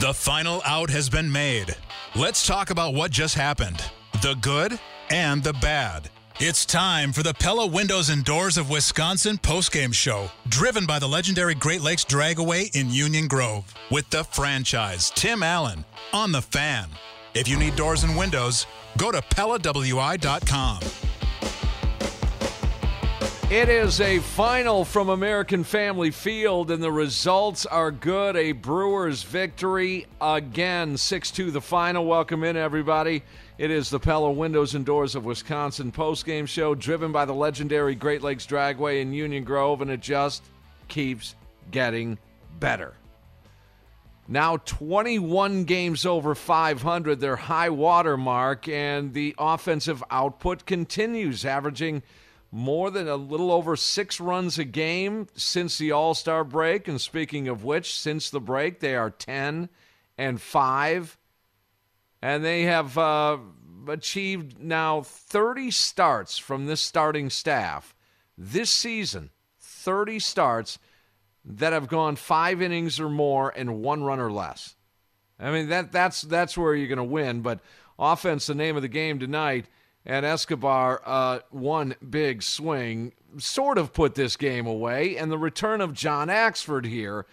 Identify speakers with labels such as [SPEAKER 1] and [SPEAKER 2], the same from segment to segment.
[SPEAKER 1] The final out has been made. Let's talk about what just happened the good and the bad. It's time for the Pella Windows and Doors of Wisconsin postgame show, driven by the legendary Great Lakes Dragaway in Union Grove, with the franchise Tim Allen on the fan. If you need doors and windows, go to PellaWI.com.
[SPEAKER 2] It is a final from American Family Field, and the results are good. A Brewers victory again, 6 2 the final. Welcome in, everybody. It is the Pella Windows and Doors of Wisconsin postgame show, driven by the legendary Great Lakes Dragaway in Union Grove, and it just keeps getting better. Now 21 games over 500, their high water mark, and the offensive output continues, averaging more than a little over six runs a game since the All Star break. And speaking of which, since the break, they are 10 and 5. And they have uh, achieved now 30 starts from this starting staff this season. 30 starts that have gone five innings or more and one run or less. I mean that that's that's where you're going to win. But offense, the name of the game tonight and Escobar, uh, one big swing, sort of put this game away. And the return of John Axford here,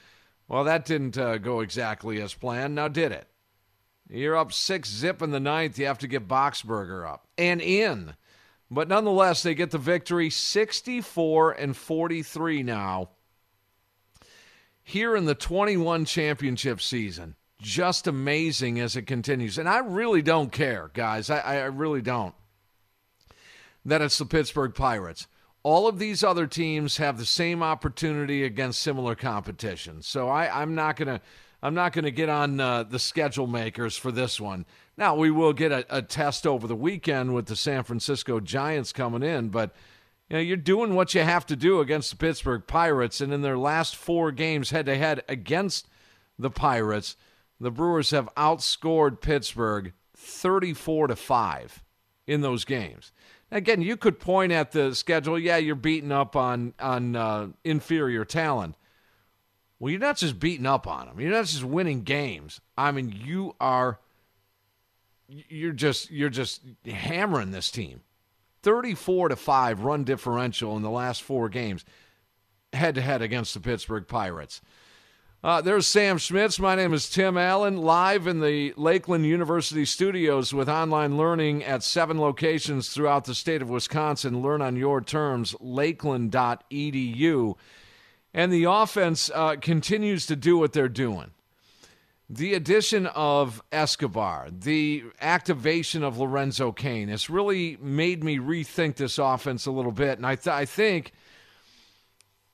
[SPEAKER 2] well, that didn't uh, go exactly as planned. Now, did it? You're up six zip in the ninth. You have to get Boxberger up and in. But nonetheless, they get the victory 64 and 43 now here in the 21 championship season. Just amazing as it continues. And I really don't care, guys. I, I really don't that it's the Pittsburgh Pirates. All of these other teams have the same opportunity against similar competition. So I, am not gonna I'm not gonna get on uh, the schedule makers for this one. Now we will get a, a test over the weekend with the San Francisco Giants coming in, but you know you're doing what you have to do against the Pittsburgh Pirates, and in their last four games head to head against the Pirates, the Brewers have outscored Pittsburgh 34 to five in those games. Again, you could point at the schedule. Yeah, you're beating up on on uh, inferior talent. Well, you're not just beating up on them. You're not just winning games. I mean, you are. You're just you're just hammering this team. 34 to 5 run differential in the last 4 games head to head against the Pittsburgh Pirates. Uh, there's Sam Schmitz. My name is Tim Allen, live in the Lakeland University studios with online learning at seven locations throughout the state of Wisconsin. Learn on your terms, lakeland.edu. And the offense uh, continues to do what they're doing. The addition of Escobar, the activation of Lorenzo Cain, has really made me rethink this offense a little bit. And I, th- I think –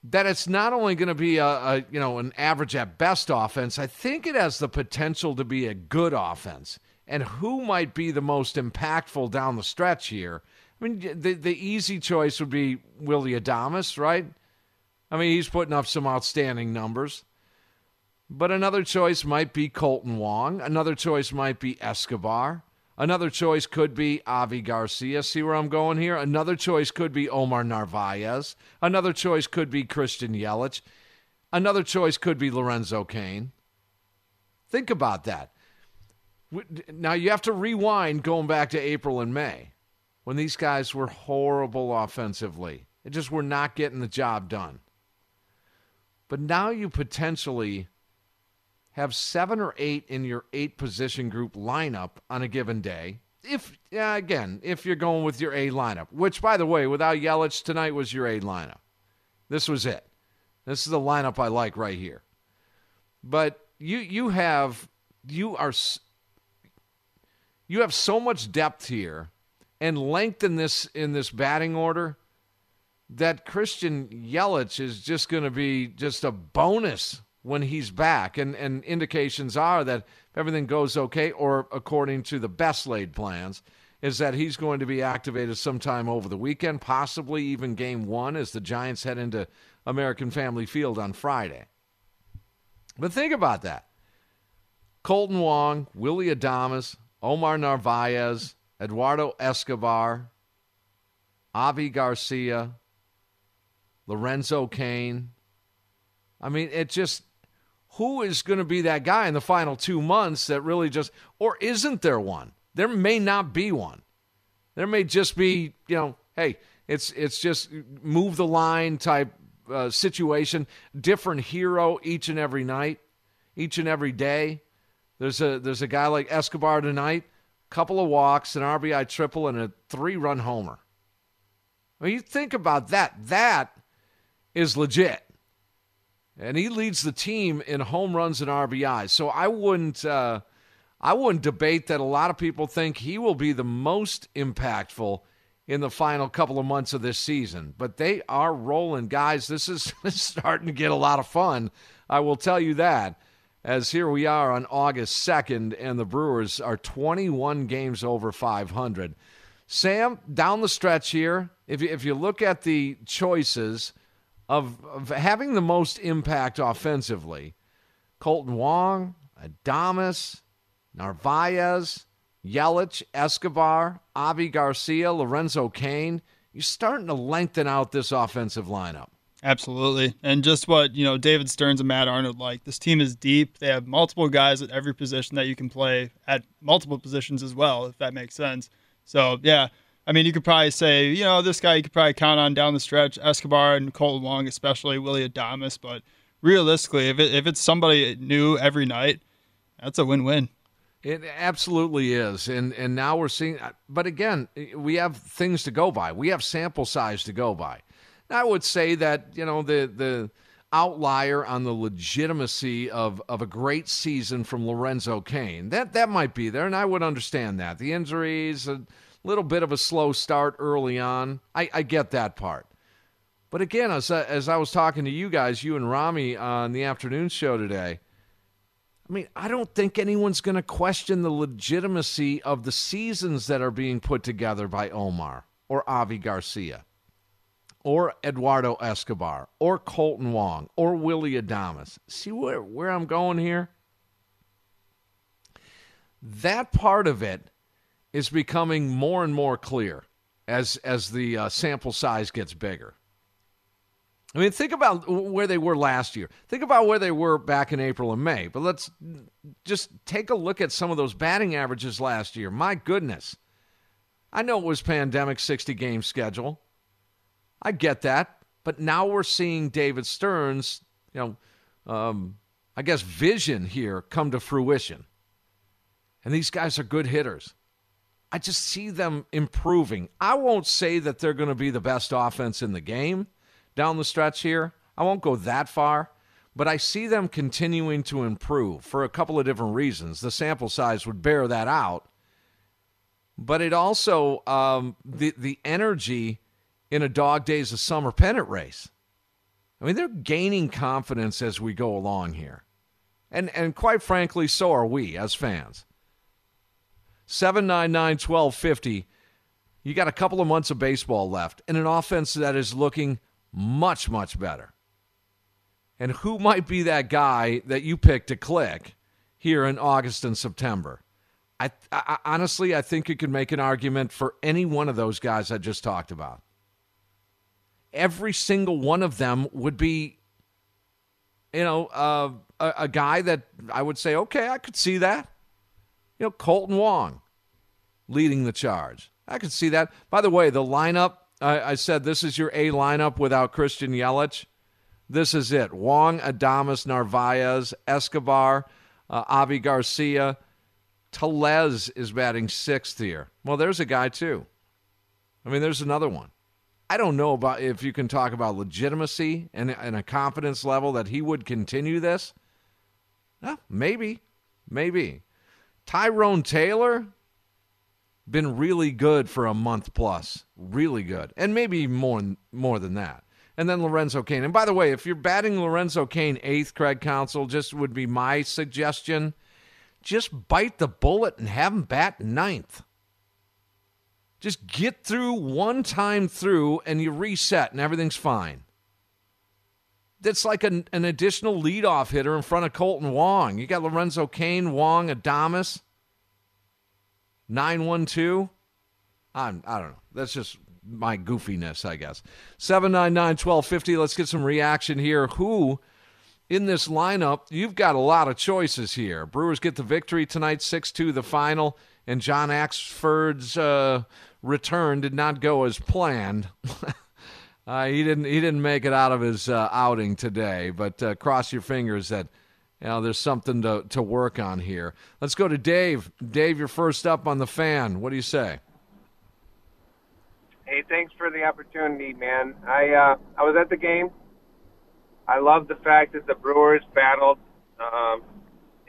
[SPEAKER 2] that it's not only going to be a, a, you know an average at best offense. I think it has the potential to be a good offense. And who might be the most impactful down the stretch here? I mean, the the easy choice would be Willie Adames, right? I mean, he's putting up some outstanding numbers. But another choice might be Kolten Wong. Another choice might be Escobar. Another choice could be Avi Garcia. See where I'm going here? Another choice could be Omar Narvaez. Another choice could be Christian Yelich. Another choice could be Lorenzo Cain. Think about that. Now you have to rewind going back to April and May when these guys were horrible offensively. They just were not getting the job done. But now you potentially have seven or eight in your eight position group lineup on a given day. If uh, again, if you're going with your A lineup, which by the way, without Yelich tonight was your A lineup. This was it. This is the lineup I like right here. But you you have you are you have so much depth here and length in this in this batting order that Christian Yelich is just going to be just a bonus when he's back. And, and indications are that if everything goes okay, or according to the best laid plans, is that he's going to be activated sometime over the weekend, possibly even game one as the Giants head into American Family Field on Friday. But think about that. Kolten Wong, Willie Adames, Omar Narvaez, Eduardo Escobar, Avi Garcia, Lorenzo Cain. I mean, it just who is going to be that guy in the final two months that really just, or isn't there one? There may not be one. There may just be, you know, hey, it's it's just move the line type uh, situation, different hero each and every night, each and every day. There's a there's a guy like Escobar tonight, couple of walks, an RBI triple, and a three run homer. When you think about that, that is legit. And he leads the team in home runs and RBIs. So I wouldn't uh, I wouldn't debate that a lot of people think he will be the most impactful in the final couple of months of this season. But they are rolling, guys. This is starting to get a lot of fun. I will tell you that. As here we are on August 2nd, and the Brewers are 21 games over 500. Sam, down the stretch here, if you, if you look at the choices, of, of having the most impact offensively. Kolten Wong, Adames, Narvaez, Yelich, Escobar, Avi Garcia, Lorenzo Cain. You're starting to lengthen out this offensive lineup.
[SPEAKER 3] Absolutely. And just what, you know, David Stearns and Matt Arnold like. This team is deep. They have multiple guys at every position that you can play at multiple positions as well, if that makes sense. So, yeah, I mean, you could probably say, you know, this guy you could probably count on down the stretch, Escobar and Kolten Wong, especially Willie Adames. But realistically, if it, if it's somebody new every night, that's a win-win.
[SPEAKER 2] It absolutely is, and and now we're seeing. Uh, but again, we have things to go by. We have sample size to go by. I would say that you know the the outlier on the legitimacy of, of a great season from Lorenzo Cain. That that might be there, and I would understand that. The injuries, little bit of a slow start early on. I, I get that part. But again, as, as I was talking to you guys, you and Rami uh, on the afternoon show today, I mean, I don't think anyone's going to question the legitimacy of the seasons that are being put together by Omar or Avi Garcia or Eduardo Escobar or Kolten Wong or Willie Adames. See where, where I'm going here? That part of it is becoming more and more clear as as the uh, sample size gets bigger. I mean, think about where they were last year. Think about where they were back in April and May. But let's just take a look at some of those batting averages last year. My goodness. I know it was pandemic 60 game schedule. I get that. But now we're seeing David Stearns, you know, um, I guess vision here come to fruition. And these guys are good hitters. I just see them improving. I won't say that they're going to be the best offense in the game down the stretch here. I won't go that far, but I see them continuing to improve for a couple of different reasons. The sample size would bear that out, but it also um, the the energy in a dog days of summer pennant race. I mean, they're gaining confidence as we go along here, and and quite frankly, so are we as fans. 799 1250. You got a couple of months of baseball left and an offense that is looking much, much better. And who might be that guy that you pick to click here in August and September? I, I, honestly, I think you could make an argument for any one of those guys I just talked about. Every single one of them would be, you know, uh, a, a guy that I would say, okay, I could see that. You know, Kolten Wong leading the charge. I could see that. By the way, the lineup, I, I said this is your A lineup without Christian Yelich. This is it. Wong, Adames, Narvaez, Escobar, uh, Avi Garcia. Tellez is batting sixth here. Well, there's a guy too. I mean, there's another one. I don't know about if you can talk about legitimacy and, and a confidence level that he would continue this. Maybe, maybe. Tyrone Taylor been really good for a month plus, really good, and maybe more more than that. And then Lorenzo Cain. And by the way, if you're batting Lorenzo Cain eighth, Craig Counsell, just would be my suggestion. Just bite the bullet and have him bat ninth. Just get through one time through and you reset and everything's fine. That's like an, an additional leadoff hitter in front of Kolten Wong. You got Lorenzo Cain, Wong, Adames. 912. I'm, I don't know. That's just my goofiness, I guess. 799 1250. Let's get some reaction here. Who in this lineup? You've got a lot of choices here. Brewers get the victory tonight, 6 2, the final. And John Axford's uh, return did not go as planned. uh, he didn't. He didn't make it out of his uh, outing today. But uh, cross your fingers that you know, there's something to, to work on here. Let's go to Dave. Dave, you're first up on the fan. What do you say?
[SPEAKER 4] Hey, thanks for the opportunity, man. I uh, I was at the game. I love the fact that the Brewers battled um,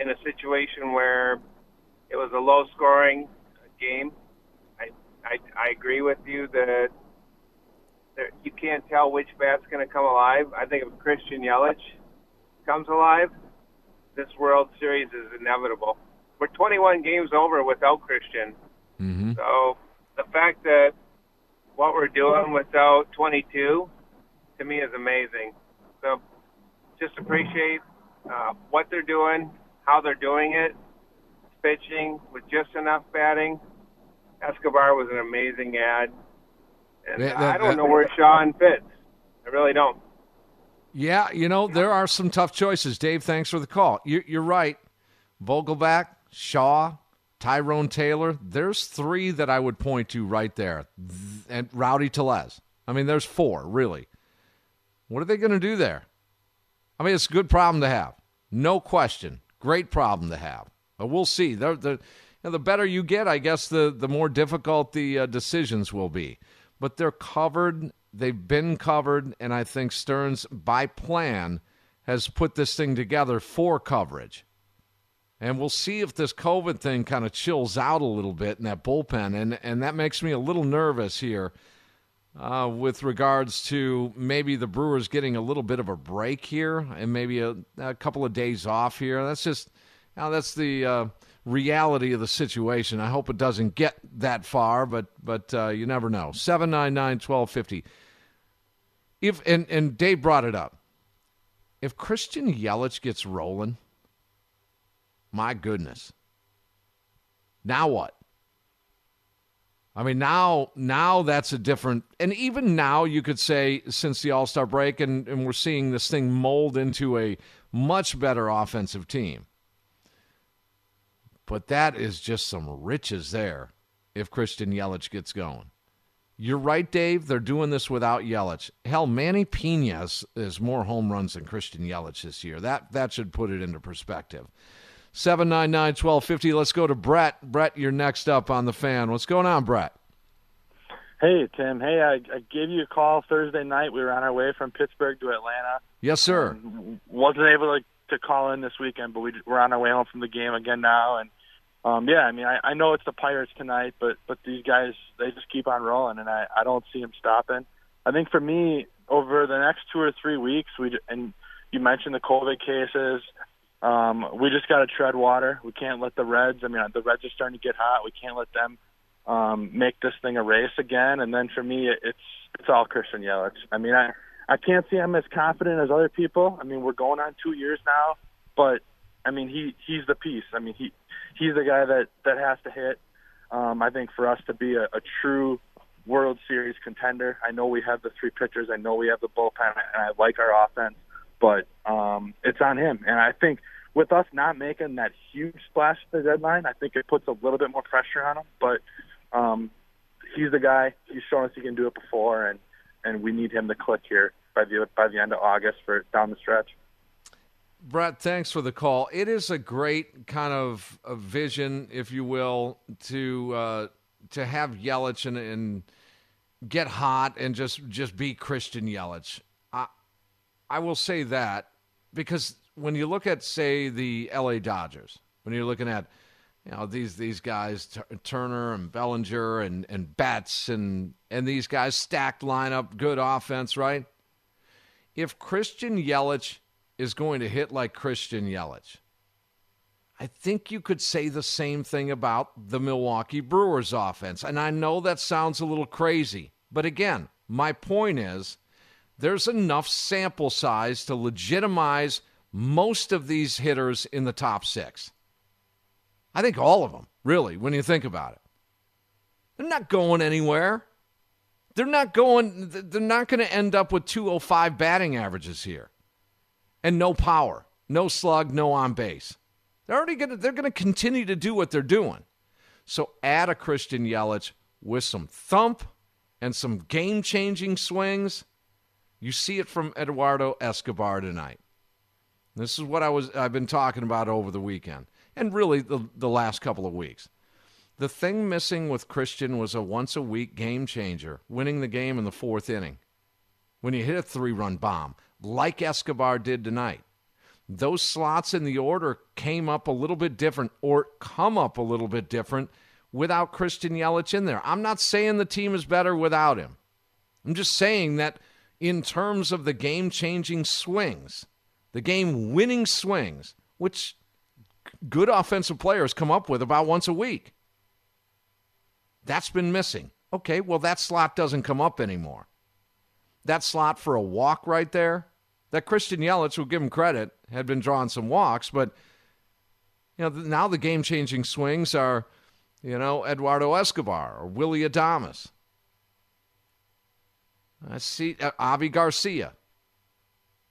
[SPEAKER 4] in a situation where it was a low-scoring game. I I, I agree with you that there, you can't tell which bat's going to come alive. I think if Christian Yelich comes alive, this World Series is inevitable. We're 21 games over without Christian.
[SPEAKER 2] Mm-hmm.
[SPEAKER 4] So the fact that what we're doing without 22 to me is amazing. So just appreciate uh, what they're doing, how they're doing it, pitching with just enough batting. Escobar was an amazing ad. And
[SPEAKER 2] that, that,
[SPEAKER 4] I don't
[SPEAKER 2] that,
[SPEAKER 4] know where Sean fits. I really don't.
[SPEAKER 2] Yeah, you know, there are some tough choices. Dave, thanks for the call. You're, you're right. Vogelbach, Shaw, Tyrone Taylor, there's three that I would point to right there. And Rowdy Tellez. I mean, there's four, really. What are they going to do there? I mean, it's a good problem to have. No question. Great problem to have. But we'll see. The, the, you know, the better you get, I guess, the, the more difficult the uh, decisions will be. But they're covered They've been covered, and I think Stearns, by plan, has put this thing together for coverage. And we'll see if this COVID thing kind of chills out a little bit in that bullpen. And, and that makes me a little nervous here uh, with regards to maybe the Brewers getting a little bit of a break here and maybe a, a couple of days off here. That's just, now that's the uh, reality of the situation. I hope it doesn't get that far, but, but uh, you never know. 799 1250 if and and Dave brought it up. If Christian Yelich gets rolling, my goodness. Now what? I mean, now now that's a different and even now you could say since the All-Star break and, and we're seeing this thing mold into a much better offensive team. But that is just some riches there if Christian Yelich gets going. You're right, Dave. They're doing this without Yelich. Hell, Manny Piña has, has more home runs than Christian Yelich this year. That that should put it into perspective. 799 1250. Let's go to Brett. Brett, you're next up on the fan. What's going on, Brett?
[SPEAKER 5] Hey, Tim. Hey, I, I gave you a call Thursday night. We were on our way from Pittsburgh to Atlanta.
[SPEAKER 2] Yes, sir.
[SPEAKER 5] Wasn't able to, to call in this weekend, but we, we're on our way home from the game again now. And um, yeah, I mean, I, I know it's the Pirates tonight, but but these guys they just keep on rolling, and I I don't see them stopping. I think for me, over the next two or three weeks, we and you mentioned the COVID cases. Um, we just got to tread water. We can't let the Reds. I mean, the Reds are starting to get hot. We can't let them um, make this thing a race again. And then for me, it's it's all Christian Yelich. I mean, I I can't see him as confident as other people. I mean, we're going on two years now, but I mean, he he's the piece. I mean, he he's the guy that that has to hit. Um, I think for us to be a, a true World Series contender, I know we have the three pitchers. I know we have the bullpen, and I like our offense, but um, it's on him. And I think with us not making that huge splash at the deadline, I think it puts a little bit more pressure on him. But um, he's the guy. He's shown us he can do it before, and and we need him to click here by the by the end of August for down the stretch.
[SPEAKER 2] Brett, thanks for the call. It is a great kind of a vision, if you will, to uh, to have Yelich and, and get hot and just just be Christian Yelich. I I will say that because when you look at say the L.A. Dodgers, when you're looking at you know these these guys T- Turner and Bellinger and and Betts and and these guys stacked lineup, good offense, right? If Christian Yelich is going to hit like Christian Yelich, I think you could say the same thing about the Milwaukee Brewers offense. And I know that sounds a little crazy, but again, my point is there's enough sample size to legitimize most of these hitters in the top six. I think all of them, really, when you think about it. They're not going anywhere. They're not going they're not going to end up with 205 batting averages here. And no power, no slug, no on base. They're already going to they're going to continue to do what they're doing. So add a Christian Yelich with some thump and some game-changing swings. You see it from Eduardo Escobar tonight. This is what I was I've been talking about over the weekend and really the, the last couple of weeks. The thing missing with Christian was a once a week game changer, winning the game in the fourth inning. When you hit a three run bomb, like Escobar did tonight, those slots in the order came up a little bit different or come up a little bit different without Christian Yelich in there. I'm not saying the team is better without him. I'm just saying that in terms of the game changing swings, the game winning swings, which good offensive players come up with about once a week. That's been missing. Okay, well, that slot doesn't come up anymore. That slot for a walk right there, that Christian Yelich, will give him credit, had been drawing some walks, but you know now the game-changing swings are, you know, Eduardo Escobar or Willie Adames. I see uh, Avi Garcia.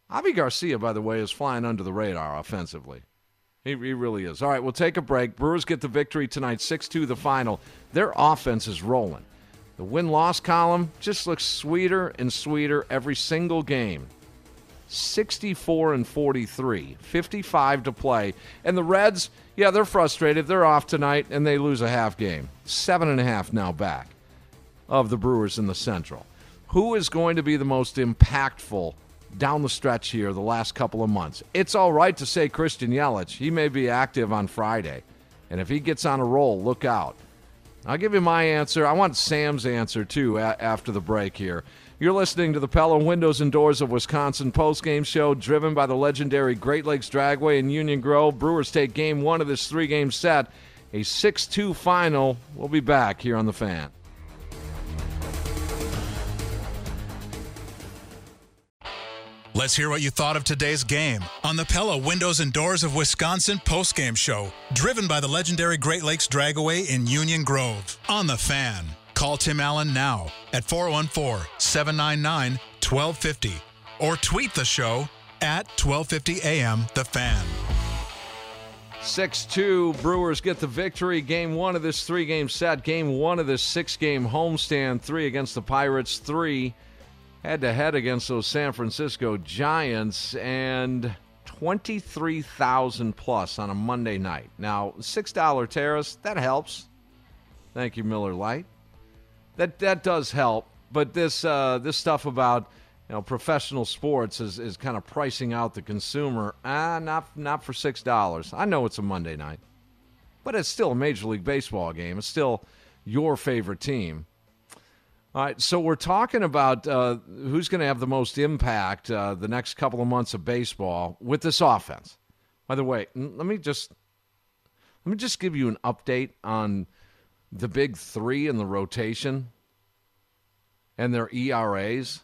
[SPEAKER 2] Avi Garcia, by the way, is flying under the radar offensively. He, he really is. All right, we'll take a break. Brewers get the victory tonight, 6 2 the final. Their offense is rolling. The win loss column just looks sweeter and sweeter every single game. 64 and 43, 55 to play. And the Reds, yeah, they're frustrated. They're off tonight and they lose a half game. Seven and a half now back of the Brewers in the Central. Who is going to be the most impactful down the stretch here the last couple of months. It's all right to say Christian Yelich. He may be active on Friday. And if he gets on a roll, look out. I'll give you my answer. I want Sam's answer, too, a- after the break here. You're listening to the Pella Windows and Doors of Wisconsin postgame show driven by the legendary Great Lakes Dragaway in Union Grove. Brewers take game one of this three game set, a 6 2 final. We'll be back here on the fan.
[SPEAKER 1] Let's hear what you thought of today's game on the Pella Windows and Doors of Wisconsin postgame show, driven by the legendary Great Lakes Dragaway in Union Grove. On the fan. Call Tim Allen now at 414 799 1250 or tweet the show at 1250 AM The Fan.
[SPEAKER 2] 6 2, Brewers get the victory. Game one of this three game set. Game one of this six game homestand. Three against the Pirates, three head to head against those San Francisco Giants. And 23,000 plus on a Monday night. Now, $6 terrace, that helps. Thank you, Miller Lite. That that does help, but this uh, this stuff about you know professional sports is, is kind of pricing out the consumer. Ah, not not for six dollars. I know it's a Monday night, but it's still a Major League Baseball game. It's still your favorite team. All right, so we're talking about uh, who's going to have the most impact uh, the next couple of months of baseball with this offense. By the way, let me just let me just give you an update on the big three in the rotation and their ERAs.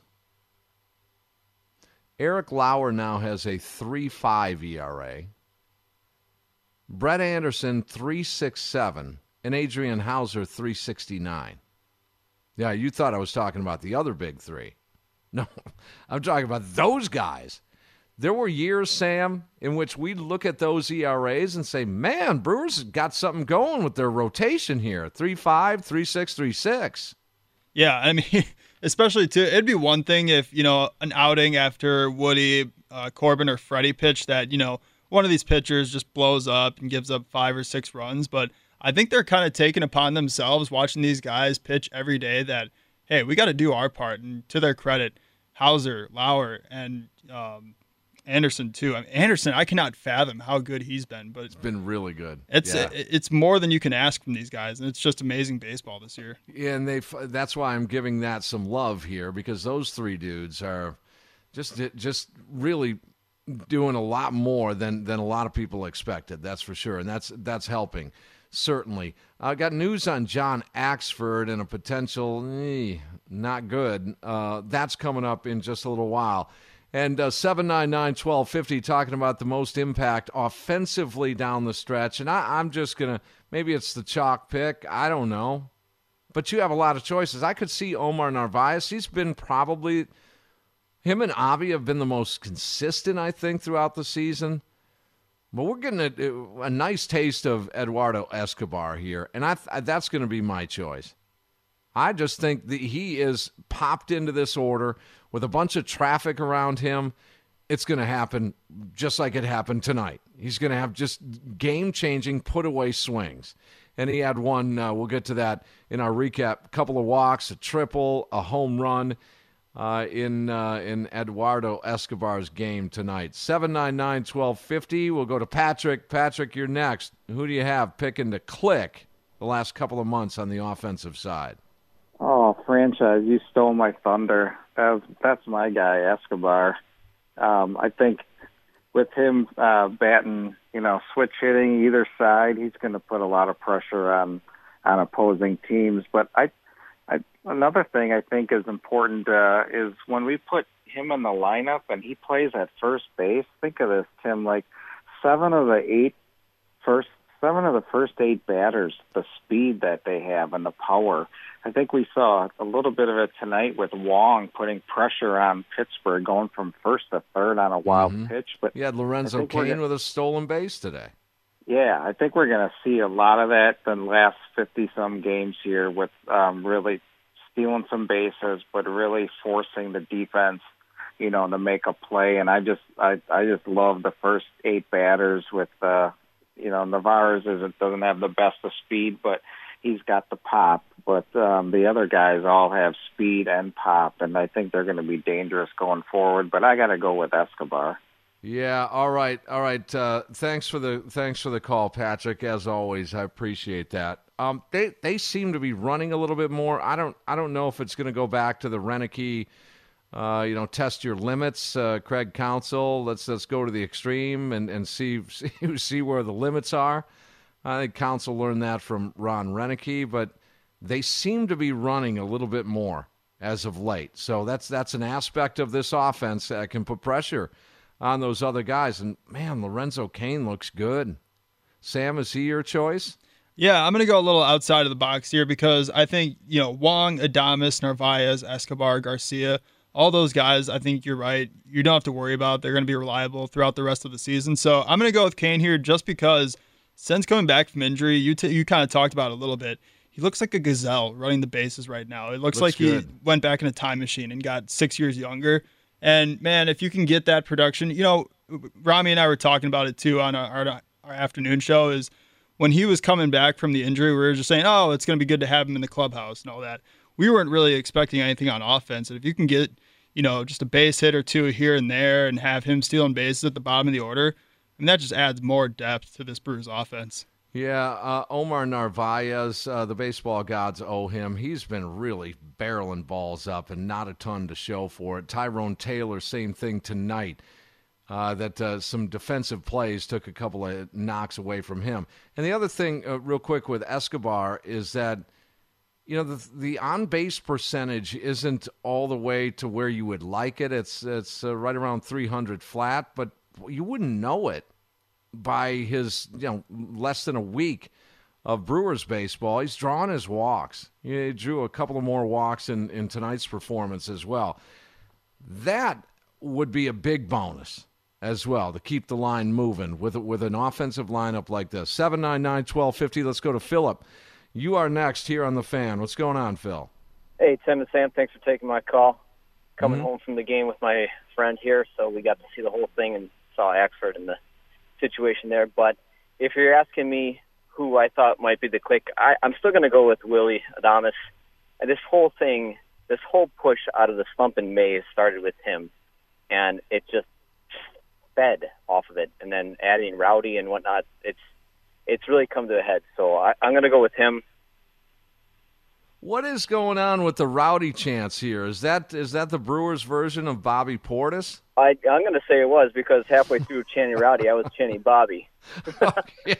[SPEAKER 2] Eric Lauer now has a 3.5 ERA. Brett Anderson 3.67 and Adrian Houser 369. Yeah, you thought I was talking about the other big three. No, I'm talking about those guys. There were years, Sam, in which we'd look at those ERAs and say, man, Brewers got something going with their rotation here 3 5, 3 6, 3 6.
[SPEAKER 3] Yeah, I mean, especially too, it'd be one thing if, you know, an outing after Woody uh, Corbin or Freddie pitch that, you know, one of these pitchers just blows up and gives up five or six runs. But I think they're kind of taking upon themselves watching these guys pitch every day that, hey, we got to do our part. And to their credit, Houser, Lauer, and um, Anderson too. I mean, Anderson, I cannot fathom how good he's been, but
[SPEAKER 2] it's been really good.
[SPEAKER 3] It's
[SPEAKER 2] yeah.
[SPEAKER 3] it, it's more than you can ask from these guys, and it's just amazing baseball this year.
[SPEAKER 2] Yeah, and they that's why I'm giving that some love here because those three dudes are just just really doing a lot more than than a lot of people expected. That's for sure, and that's that's helping certainly. I uh, got news on John Axford and a potential eh, not good. Uh, that's coming up in just a little while. And uh, 799 1250 talking about the most impact offensively down the stretch. And I, I'm just going to, maybe it's the chalk pick. I don't know. But you have a lot of choices. I could see Omar Narvaez. He's been probably, him and Avi have been the most consistent, I think, throughout the season. But we're getting a, a nice taste of Eduardo Escobar here. And I, that's going to be my choice. I just think that he is popped into this order with a bunch of traffic around him. It's going to happen just like it happened tonight. He's going to have just game changing put away swings. And he had one, uh, we'll get to that in our recap. A couple of walks, a triple, a home run uh, in, uh, in Eduardo Escobar's game tonight. 799 1250. We'll go to Patrick. Patrick, you're next. Who do you have picking to click the last couple of months on the offensive side?
[SPEAKER 6] Oh, franchise! You stole my thunder. That's that's my guy, Escobar. Um, I think with him uh, batting, you know, switch hitting either side, he's going to put a lot of pressure on on opposing teams. But I, I another thing I think is important uh, is when we put him in the lineup and he plays at first base. Think of this, Tim. Like seven of the eight first seven of the first eight batters, the speed that they have and the power. I think we saw a little bit of it tonight with Wong putting pressure on Pittsburgh, going from first to third on a wild mm-hmm. pitch. But
[SPEAKER 2] you had Lorenzo Cain gonna, with a stolen base today.
[SPEAKER 6] Yeah, I think we're going to see a lot of that the last fifty some games here, with um, really stealing some bases, but really forcing the defense you know, to make a play. And I just, I, I just love the first eight batters with, uh, you know, Narvaez isn't doesn't have the best of speed, but he's got the pop. But um, the other guys all have speed and pop, and I think they're going to be dangerous going forward. But I got to go with Escobar.
[SPEAKER 2] Yeah. All right. All right. Uh, thanks for the thanks for the call, Patrick. As always, I appreciate that. Um, they they seem to be running a little bit more. I don't I don't know if it's going to go back to the Roenicke – uh, you know, test your limits. Uh, Craig Counsell. let's let's go to the extreme and, and see, see see where the limits are. I think Counsell learned that from Ron Roenicke, but they seem to be running a little bit more as of late. So that's that's an aspect of this offense that can put pressure on those other guys. And man, Lorenzo Cain looks good. Sam, is he your choice?
[SPEAKER 3] Yeah, I'm going to go a little outside of the box here because I think, you know, Wong, Adames, Narvaez, Escobar, Garcia – all those guys, I think you're right. You don't have to worry about. They're going to be reliable throughout the rest of the season. So I'm going to go with Cain here just because since coming back from injury, you t- you kind of talked about it a little bit. He looks like a gazelle running the bases right now. It looks, looks like good. he went back in a time machine and got six years younger. And man, if you can get that production, you know, Rami and I were talking about it too on our, our, afternoon show. Is when he was coming back from the injury, we were just saying, oh, it's going to be good to have him in the clubhouse and all that we weren't really expecting anything on offense. And if you can get, you know, just a base hit or two here and there and have him stealing bases at the bottom of the order, and that just adds more depth to this Brewers offense.
[SPEAKER 2] Yeah, uh, Omar Narvaez, uh, the baseball gods owe him. He's been really barreling balls up and not a ton to show for it. Tyrone Taylor, same thing tonight. Uh, that uh, some defensive plays took a couple of knocks away from him. And the other thing, uh, real quick, with Escobar is that – you know the the on base percentage isn't all the way to where you would like it. It's it's uh, right around 300 flat, but you wouldn't know it by his you know less than a week of Brewers baseball. He's drawn his walks. He drew a couple of more walks in in tonight's performance as well. That would be a big bonus as well to keep the line moving with with an offensive lineup like this. 799 1250. Let's go to Philip. You are next here on the fan. What's going on, Phil?
[SPEAKER 7] Hey, Tim and Sam. Thanks for taking my call. Coming mm-hmm. home from the game with my friend here, so we got to see the whole thing and saw Axford in the situation there. But if you're asking me who I thought might be the click, I, I'm still going to go with Willie Adames. And this whole thing, this whole push out of the slump in May started with him, and it just fed off of it. And then adding Rowdy and whatnot, it's it's really come to a head. So I, I'm going to go with him.
[SPEAKER 2] What is going on with the rowdy chance here? Is that is that the Brewers' version of Bobby Portis?
[SPEAKER 7] I, I'm going to say it was because halfway through chanting Rowdy, I was chanting Bobby.
[SPEAKER 2] Oh, yeah.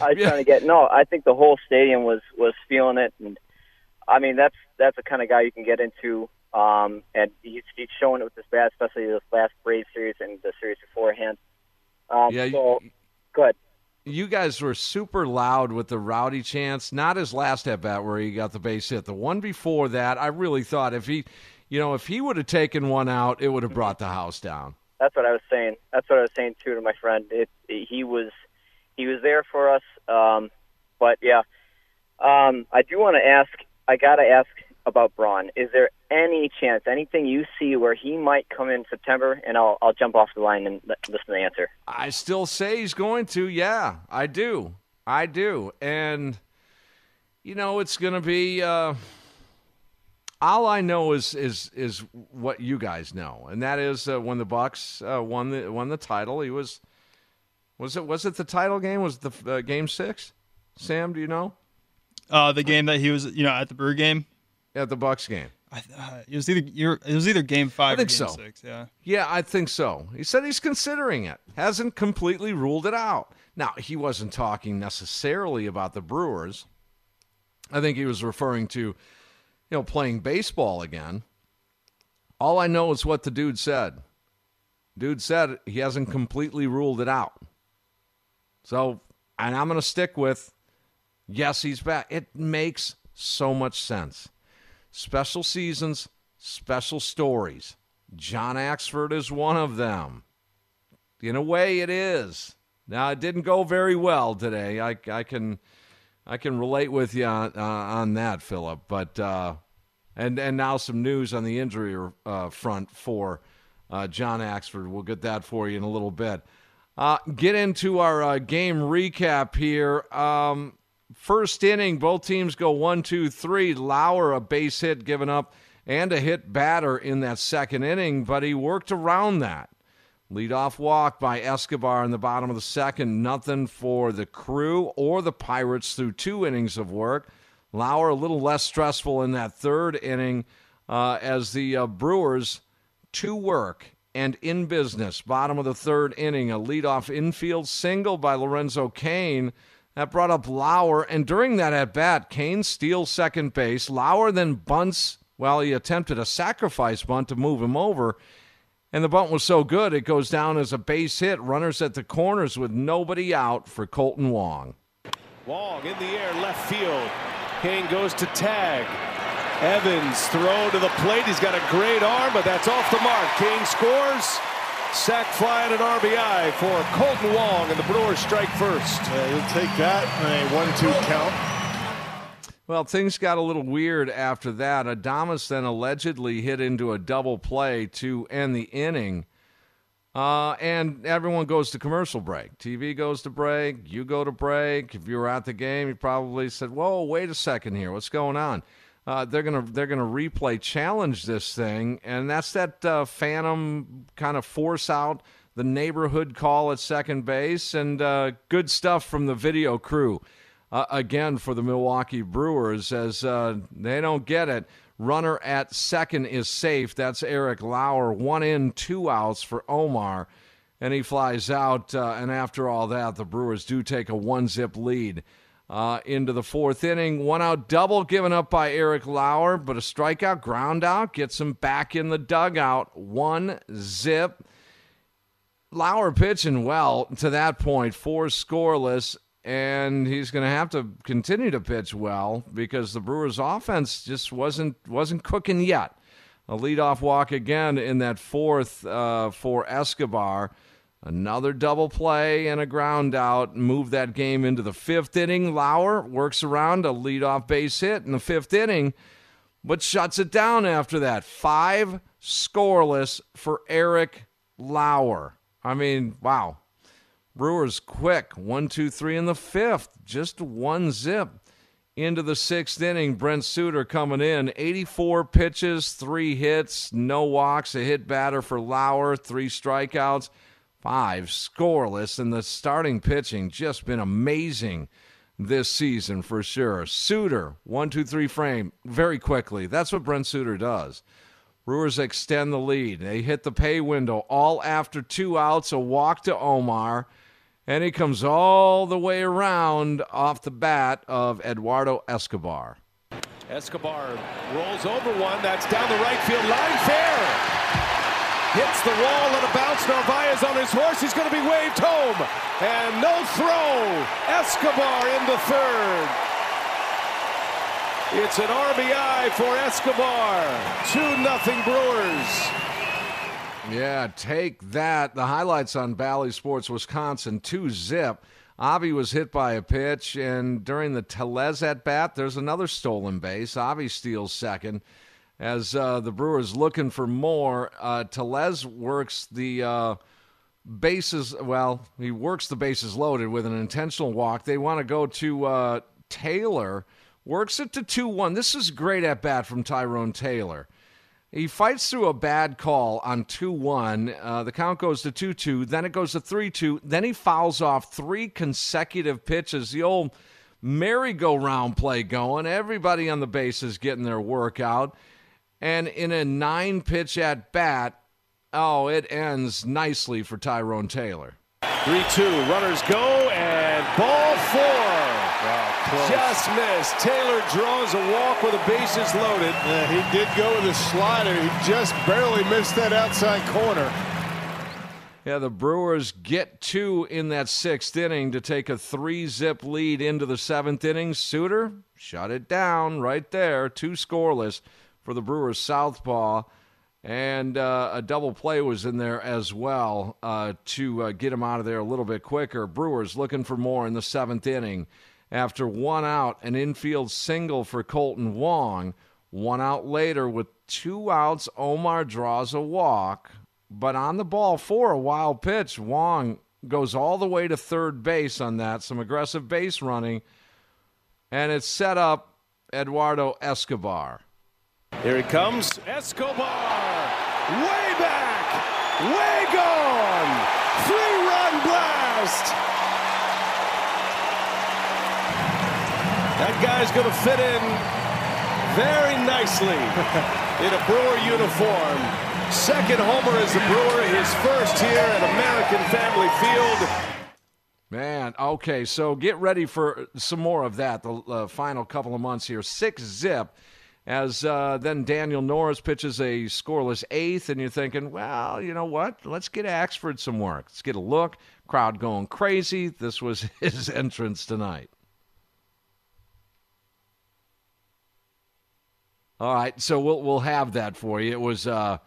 [SPEAKER 7] I was
[SPEAKER 2] Yeah.
[SPEAKER 7] trying to get no. I think the whole stadium was was feeling it, and I mean that's that's the kind of guy you can get into. Um, and he's, he's showing it with this bat, especially this last Braves series and the series beforehand. Um,
[SPEAKER 2] Yeah,
[SPEAKER 7] so good.
[SPEAKER 2] You guys were super loud with the rowdy chance. Not his last at bat where he got the base hit. The one before that, I really thought if he, you know, if he would have taken one out, it would have brought the house down.
[SPEAKER 7] That's what I was saying. That's what I was saying too to my friend. It, he was he was there for us. Um, but yeah, um, I do want to ask. I got to ask about Braun. Is there any chance, anything you see where he might come in September? And I'll I'll jump off the line and listen to the answer.
[SPEAKER 2] I still say he's going to. Yeah, I do. I do. And you know, it's going to be uh all I know is is is what you guys know. And that is uh, when the Bucks uh, won the won the title, he was was it was it the title game was it the uh, game 6? Sam, do you know?
[SPEAKER 3] Uh, the game that he was, you know, at the Brew game.
[SPEAKER 2] At the Bucks game.
[SPEAKER 3] I, uh, it was either it was either game five
[SPEAKER 2] I think
[SPEAKER 3] or game
[SPEAKER 2] so.
[SPEAKER 3] six. Yeah.
[SPEAKER 2] Yeah, I think so. He said he's considering it. Hasn't completely ruled it out. Now, he wasn't talking necessarily about the Brewers. I think he was referring to, you know, playing baseball again. All I know is what the dude said. Dude said he hasn't completely ruled it out. So, and I'm going to stick with yes, he's back. It makes so much sense. Special seasons, special stories. John Axford is one of them. In a way, it is. Now, it didn't go very well today. I, I can, I can relate with you on, uh, on that, Philip. But uh, and and now some news on the injury uh, front for uh, John Axford. We'll get that for you in a little bit. Uh, get into our uh, game recap here. Um, first inning, both teams go one, two, three. Lauer a base hit given up and a hit batter in that second inning, but he worked around that. Leadoff walk by Escobar in the bottom of the second. Nothing for the crew or the Pirates through two innings of work. Lauer a little less stressful in that third inning uh, as the uh, Brewers to work and in business. Bottom of the third inning, a leadoff infield single by Lorenzo Cain. That brought up Lauer, and during that at bat, Cain steals second base. Lauer then bunts. Well, he attempted a sacrifice bunt to move him over, and the bunt was so good it goes down as a base hit. Runners at the corners with nobody out for Kolten Wong.
[SPEAKER 8] Wong in the air, left field. Cain goes to tag. Evans throw to the plate. He's got a great arm, but that's off the mark. Cain scores. Sack fly and an RBI for Kolten Wong, and the Brewers strike first.
[SPEAKER 9] he'll take that on a one-two count.
[SPEAKER 2] Well, things got a little weird after that. Adames then allegedly hit into a double play to end the inning. Uh, and everyone goes to commercial break. TV goes to break. You go to break. If you were at the game, you probably said, "Whoa, wait a second here. What's going on?" Uh, they're gonna they're gonna replay challenge this thing, and that's that uh, phantom kind of force out the neighborhood call at second base, and uh, good stuff from the video crew. Uh, again for the Milwaukee Brewers as uh, they don't get it. Runner at second is safe. That's Eric Lauer. One in, two outs for Omar. And he flies out. Uh, and after all that, the Brewers do take a one zip lead uh, into the fourth inning. One out double given up by Eric Lauer, but a strikeout, ground out, gets him back in the dugout. One zip. Lauer pitching well to that point, four scoreless, and he's going to have to continue to pitch well because the Brewers' offense just wasn't wasn't cooking yet. A leadoff walk again in that fourth uh, for Escobar. Another double play and a ground out move that game into the fifth inning. Lauer works around a leadoff base hit in the fifth inning, but shuts it down after that. Five scoreless for Eric Lauer. I mean, wow. Brewers quick. One, two, three in the fifth. Just one zip into the sixth inning. Brent Suter coming in. 84 pitches, three hits, no walks, a hit batter for Lauer, three strikeouts, five scoreless. And the starting pitching just been amazing this season for sure. Suter, one, two, three frame very quickly. That's what Brent Suter does. Brewers extend the lead. They hit the pay window all after two outs, a walk to Omar, and he comes all the way around off the bat of Eduardo Escobar.
[SPEAKER 8] Escobar rolls over one. That's down the right field line. Fair. Hits the wall and a bounce. Narvaez on his horse. He's going to be waved home. And no throw. Escobar into third. It's an RBI for Escobar. 2 nothing Brewers.
[SPEAKER 2] Yeah, take that. The highlights on Bally Sports Wisconsin, two zip. Avi was hit by a pitch, and during the Tellez at bat, there's another stolen base. Avi steals second. As uh, the Brewers looking for more, uh, Tellez works the uh, bases. Well, he works the bases loaded with an intentional walk. They want to go to uh, Taylor works it to 2 1. This is great at bat from Tyrone Taylor. He fights through a bad call on 2 1. Uh, the count goes to 2 2. Then it goes to 3 2. Then he fouls off three consecutive pitches. The old merry-go-round play going. Everybody on the base is getting their workout. And in a nine pitch at bat, oh, it ends nicely for Tyrone Taylor.
[SPEAKER 8] 3 2. Runners go, and ball four.
[SPEAKER 9] Close.
[SPEAKER 8] Just missed. Taylor draws a walk with the bases loaded.
[SPEAKER 9] Yeah, he did go with a slider. He just barely missed that outside corner.
[SPEAKER 2] Yeah, the Brewers get two in that sixth inning to take a three zip lead into the seventh inning. Suter shut it down right there, two scoreless for the Brewers southpaw. And uh, a double play was in there as well uh, to uh, get him out of there a little bit quicker. Brewers looking for more in the seventh inning after one out, an infield single for Kolten Wong. One out later, with two outs, Omar draws a walk. But on the ball for a wild pitch, Wong goes all the way to third base on that. Some aggressive base running. And it's set up Eduardo Escobar.
[SPEAKER 8] Here he comes. Escobar. Way back. Way gone. Three run blast. That guy's going to fit in very nicely in a Brewer uniform. Second homer as the Brewer, his first here at American Family Field.
[SPEAKER 2] Man, okay, so get ready for some more of that the uh, final couple of months here. Six zip as uh, then Daniel Norris pitches a scoreless eighth, and you're thinking, well, you know what? Let's get Axford some work. Let's get a look. Crowd going crazy. This was his entrance tonight. All right, so we'll we'll have that for you. It was, uh,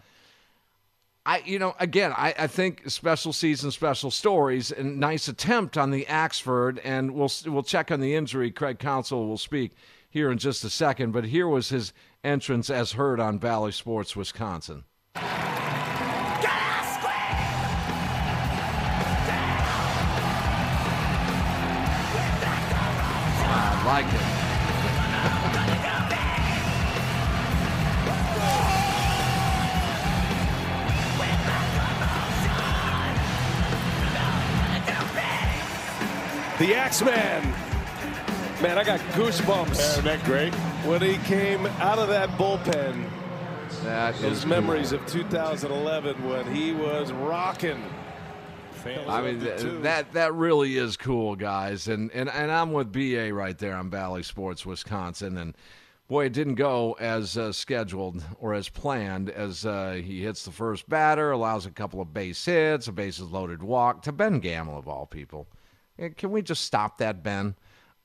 [SPEAKER 2] I you know, again, I, I think special season, special stories, and nice attempt on the Axford, and we'll we'll check on the injury. Craig Counsell will speak here in just a second, but here was his entrance as heard on Bally Sports Wisconsin. I like it.
[SPEAKER 8] The Axeman. Man, I got goosebumps.
[SPEAKER 9] Isn't that great?
[SPEAKER 8] When he came out of that bullpen,
[SPEAKER 2] That
[SPEAKER 8] those memories
[SPEAKER 2] cool.
[SPEAKER 8] of 2011 when he was rocking.
[SPEAKER 2] I mean th- that that really is cool, guys, and and and I'm with BA right there on Bally Sports Wisconsin, and boy, it didn't go as uh, scheduled or as planned. As uh, he hits the first batter, allows a couple of base hits, a bases loaded walk to Ben Gamel of all people. Can we just stop that, Ben?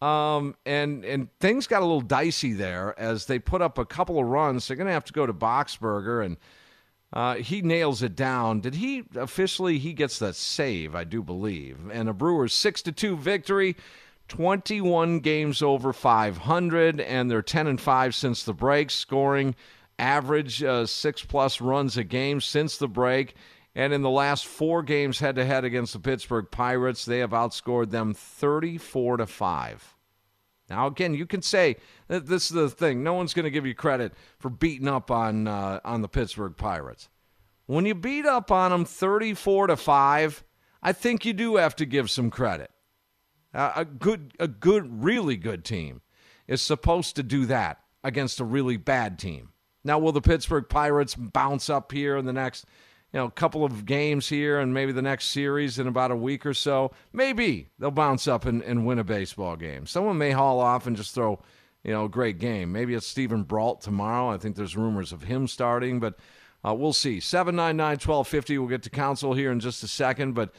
[SPEAKER 2] Um, and and things got a little dicey there as they put up a couple of runs. They're going to have to go to Boxberger, and uh, he nails it down. Did he officially? He gets that save, I do believe, and a Brewers six to two victory. 21 games over 500, and they're 10 and 5 since the break, scoring average uh, six plus runs a game since the break. And in the last four games head to head against the Pittsburgh Pirates, they have outscored them 34 to 5. Now, again, you can say that this is the thing. No one's going to give you credit for beating up on uh, on the Pittsburgh Pirates. When you beat up on them 34 to 5, I think you do have to give some credit. Uh, a good a good really good team is supposed to do that against a really bad team. Now, will the Pittsburgh Pirates bounce up here in the next you know, a couple of games here and maybe the next series in about a week or so, maybe they'll bounce up and, and win a baseball game. Someone may haul off and just throw, you know, a great game. Maybe it's Steven Brault tomorrow. I think there's rumors of him starting, but uh, we'll see. 799 1250. We'll get to Counsell here in just a second. But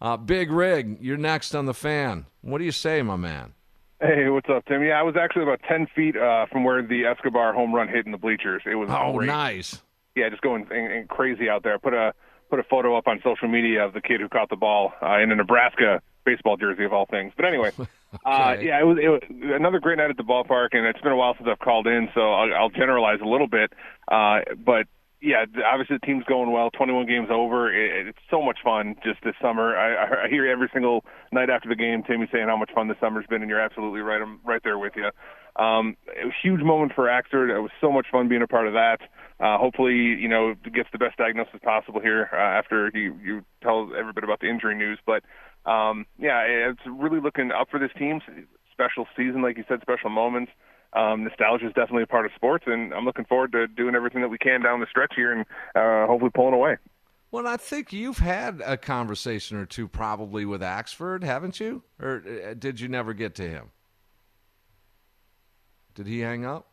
[SPEAKER 2] uh, Big Rig, you're next on the fan. What do you say, my man?
[SPEAKER 10] Hey, what's up, Tim? Yeah, I was actually about 10 feet uh, from where the Escobar home run hit in the bleachers. It was
[SPEAKER 2] oh,
[SPEAKER 10] great.
[SPEAKER 2] nice
[SPEAKER 10] yeah, just going and, and crazy out there. I put a put a photo up on social media of the kid who caught the ball uh, in a Nebraska baseball jersey of all things. But anyway, uh, okay. uh, yeah, it was, it was another great night at the ballpark, and it's been a while since I've called in, so I'll, I'll generalize a little bit. Uh, but yeah, obviously the team's going well. 21 games over. It, it's so much fun just this summer. I, I hear every single night after the game, Timmy saying how much fun the summer's been, and you're absolutely right. I'm right there with you. Um, a huge moment for Axford. It was so much fun being a part of that. Uh, hopefully, you know, gets the best diagnosis possible here uh, after you you tell everybody about the injury news. But um, yeah, it's really looking up for this team. Special season, like you said, special moments. Um, nostalgia is definitely a part of sports, and I'm looking forward to doing everything that we can down the stretch here and uh, hopefully pulling away.
[SPEAKER 2] Well, I think you've had a conversation or two probably with Axford, haven't you? Or uh, did you never get to him? Did he hang up?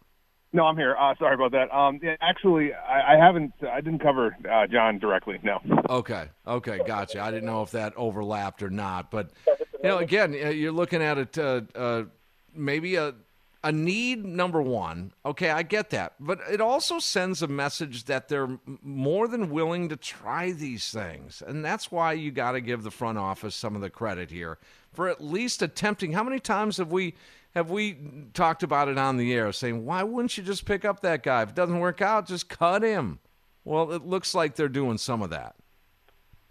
[SPEAKER 10] No, I'm here. Uh, sorry about that. Um, yeah, actually, I, I, haven't. I didn't cover uh, John directly. No.
[SPEAKER 2] Okay. Okay. Gotcha. I didn't know if that overlapped or not, but you know, again, you're looking at it. Uh, uh, maybe a a need number one. Okay, I get that, but it also sends a message that they're more than willing to try these things, and that's why you got to give the front office some of the credit here for at least attempting. How many times have we? Have we talked about it on the air saying, why wouldn't you just pick up that guy? If it doesn't work out, just cut him. Well, it looks like they're doing some of that.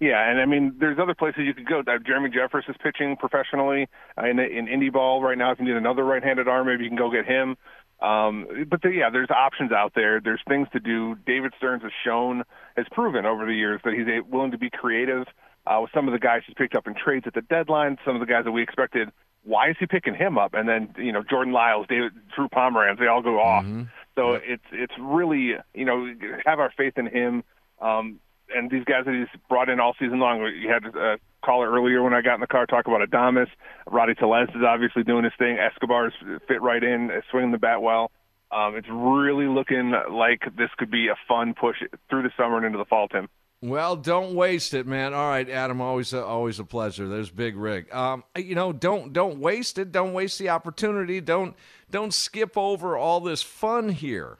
[SPEAKER 10] Yeah, and I mean, there's other places you could go. Uh, Jeremy Jeffress is pitching professionally uh, in, in indie ball right now. If you need another right-handed arm, maybe you can go get him. Um, but the, yeah, there's options out there. There's things to do. David Stearns has shown, has proven over the years that he's willing to be creative uh, with some of the guys he's picked up in trades at the deadline, some of the guys that we expected why is he picking him up? And then you know Jordan Lyles, David, Drew Pomeranz, they all go off. Mm-hmm. So yeah. it's it's really you know have our faith in him. Um, and these guys that he's brought in all season long. You had a caller earlier when I got in the car talk about Adames. Rowdy Tellez is obviously doing his thing. Escobar's fit right in, swinging the bat well. Um, it's really looking like this could be a fun push through the summer and into the fall, Tim.
[SPEAKER 2] Well, don't waste it, man. All right, Adam, always a, always a pleasure. There's Big Rig. Um, you know, don't don't waste it. Don't waste the opportunity. Don't don't skip over all this fun here.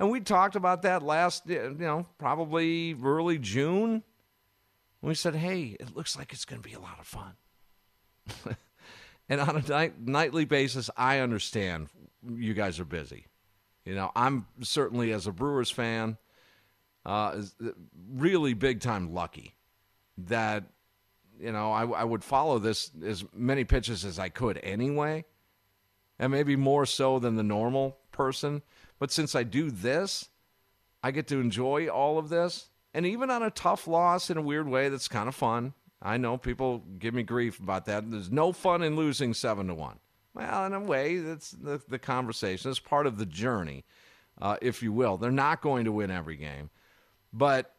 [SPEAKER 2] And we talked about that last, you know, probably early June. We said, "Hey, it looks like it's going to be a lot of fun." and on a night, nightly basis, I understand you guys are busy. You know, I'm certainly as a Brewers fan uh, really big time lucky that you know I, I would follow this as many pitches as I could anyway, and maybe more so than the normal person. But since I do this, I get to enjoy all of this, and even on a tough loss in a weird way, that's kind of fun. I know people give me grief about that. There's no fun in losing seven to one. Well, in a way, that's the, the conversation. It's part of the journey, uh, if you will. They're not going to win every game. But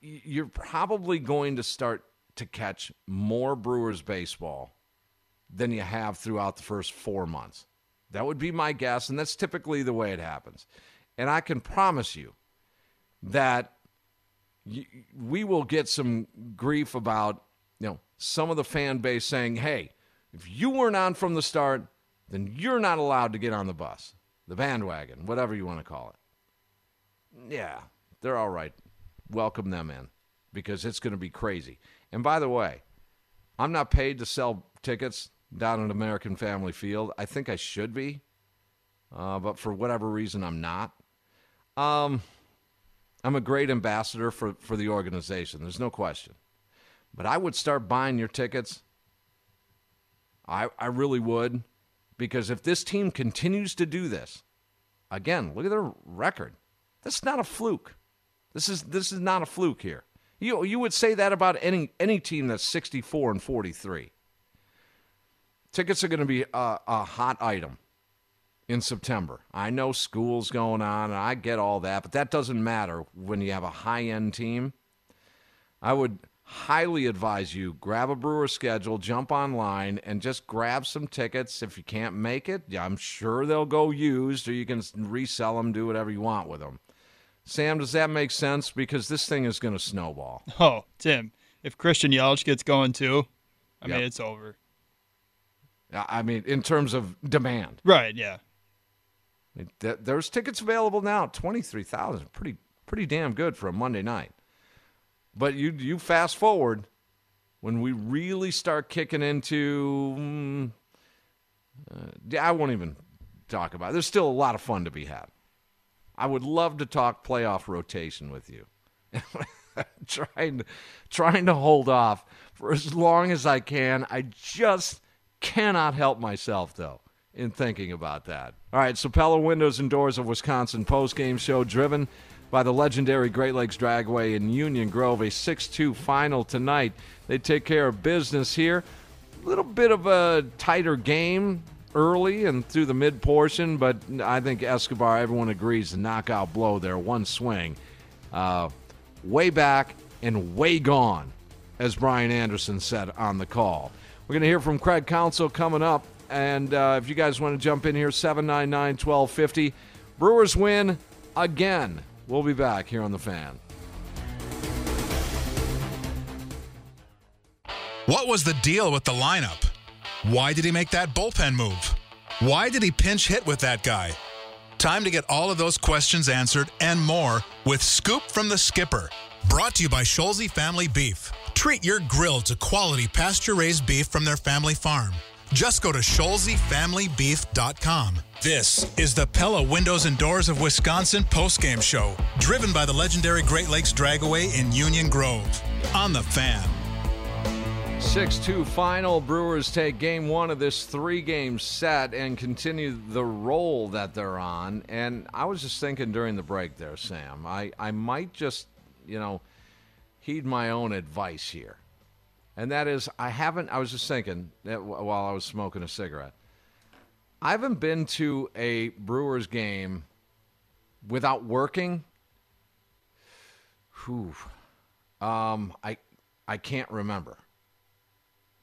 [SPEAKER 2] you're probably going to start to catch more Brewers baseball than you have throughout the first four months. That would be my guess, and that's typically the way it happens. And I can promise you that we will get some grief about you know some of the fan base saying, "Hey, if you weren't on from the start, then you're not allowed to get on the bus, the bandwagon, whatever you want to call it." Yeah, they're all right. Welcome them in because it's going to be crazy. And by the way, I'm not paid to sell tickets down at American Family Field. I think I should be. uh, but for whatever reason, I'm not. Um, I'm a great ambassador for, for the organization. There's no question. But I would start buying your tickets. I, I really would. Because if this team continues to do this, again, look at their record. This is not a fluke. This is this is not a fluke here. You you would say that about any any team that's 64 and 43. Tickets are going to be a, a hot item in September. I know school's going on, and I get all that, but that doesn't matter when you have a high end team. I would highly advise you grab a brewer schedule, jump online, and just grab some tickets. If you can't make it, I'm sure they'll go used, or you can resell them, do whatever you want with them. Sam, does that make sense? Because this thing is going to snowball.
[SPEAKER 3] Oh, Tim, if Christian Yelich gets going too, I
[SPEAKER 2] Yep.
[SPEAKER 3] mean, it's over.
[SPEAKER 2] I mean, in terms of demand.
[SPEAKER 3] Right, yeah.
[SPEAKER 2] I mean, th- There's tickets available now. Twenty three thousand, pretty pretty damn good for a Monday night. But you you fast forward when we really start kicking into. mm, uh, I won't even talk about. it. There's still a lot of fun to be had. I would love to talk playoff rotation with you. trying to, trying to hold off for as long as I can. I just cannot help myself though in thinking about that. All right, so Pella Windows and Doors of Wisconsin post-game show driven by the legendary Great Lakes Dragaway in Union Grove, a 6-2 final tonight. They take care of business here. A little bit of a tighter game early and through the mid portion, but I think Escobar, everyone agrees, the knockout blow there, one swing. Uh, way back and way gone, as Brian Anderson said on the call. We're going to hear from Craig Counsell coming up. And uh, if you guys want to jump in here, 799 1250. Brewers win again. We'll be back here on The Fan.
[SPEAKER 1] What was the deal with the lineup? Why did he make that bullpen move? Why did he pinch hit with that guy? Time to get all of those questions answered and more with Scoop from the Skipper. Brought to you by Scholze Family Beef. Treat your grill to quality pasture raised beef from their family farm. Just go to ScholzeFamilyBeef.com. This is the Pella Windows and Doors of Wisconsin postgame show, driven by the legendary Great Lakes Dragaway in Union Grove. On the fan.
[SPEAKER 2] 6 2 final. Brewers take game one of this three game set and continue the roll that they're on. And I was just thinking during the break there, Sam, I, I might just, you know, heed my own advice here. And that is, I haven't, I was just thinking that while I was smoking a cigarette, I haven't been to a Brewers game without working. Whew. Um, I, I can't remember.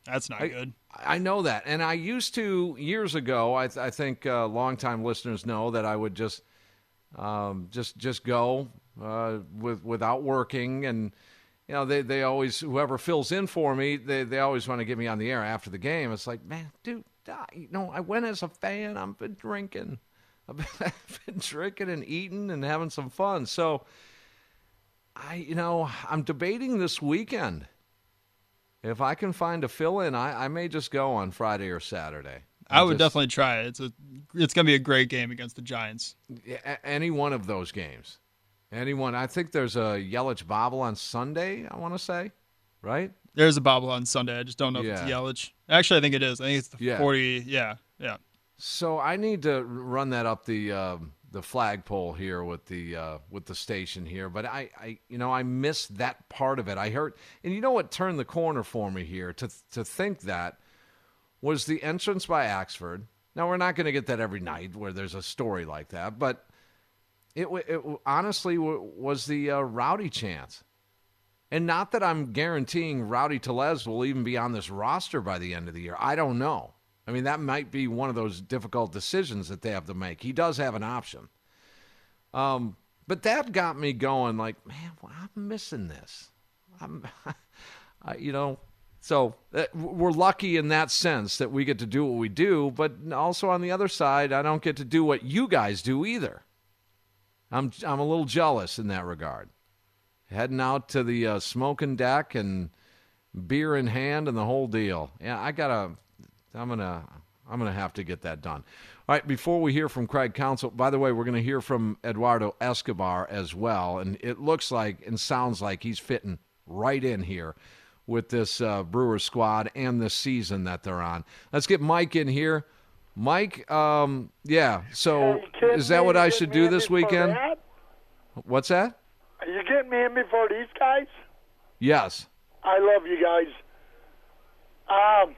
[SPEAKER 3] That's not
[SPEAKER 2] I,
[SPEAKER 3] good.
[SPEAKER 2] I know that, and I used to years ago. I, th- I think uh, longtime listeners know that I would just, um, just, just go uh, with without working, and you know they, they always whoever fills in for me, they, they always want to get me on the air after the game. It's like, man, dude, I, you know, I went as a fan. I've been drinking, I've been, I've been drinking and eating and having some fun. So, I, you know, I'm debating this weekend. If I can find a fill in, I, I may just go on Friday or Saturday.
[SPEAKER 3] I would
[SPEAKER 2] just-
[SPEAKER 3] definitely try it. It's a, it's gonna be a great game against the Giants.
[SPEAKER 2] any one of those games. Anyone. I think there's a Yelich Bobble on Sunday, I want to say, right?
[SPEAKER 3] There's a bobble on Sunday. I just don't know if it's Yelich. Actually, I think it is. I think it's the
[SPEAKER 2] Yeah.
[SPEAKER 3] 40. Yeah, yeah.
[SPEAKER 2] So I need to run that up the um, the flagpole here with the uh, with the station here. But I, I you know I missed that part of it. I heard, and you know what turned the corner for me here to to think that was the entrance by Axford. Now we're not going to get that every night where there's a story like that, but it, it honestly was the uh, rowdy chance. And not that I'm guaranteeing Rowdy Tellez will even be on this roster by the end of the year. I don't know. I mean, that might be one of those difficult decisions that they have to make. He does have an option. Um, but that got me going like, man, well, I'm missing this. I'm, I, you know, so uh, we're lucky in that sense that we get to do what we do, but also on the other side, I don't get to do what you guys do either. I'm I'm a little jealous in that regard. Heading out to the uh, smoking deck and beer in hand and the whole deal. Yeah, I gotta. I'm gonna. I'm going to have to get that done. All right, before we hear from Craig Counsell, by the way, we're going to hear from Eduardo Escobar as well. And it looks like and sounds like he's fitting right in here with this uh, Brewers squad and this season that they're on. Let's get Mike in here. Mike, um, yeah. So is that what I should do this weekend?
[SPEAKER 11] That?
[SPEAKER 2] What's that?
[SPEAKER 11] Are you getting me in before these guys?
[SPEAKER 2] Yes.
[SPEAKER 11] I love you guys. Um,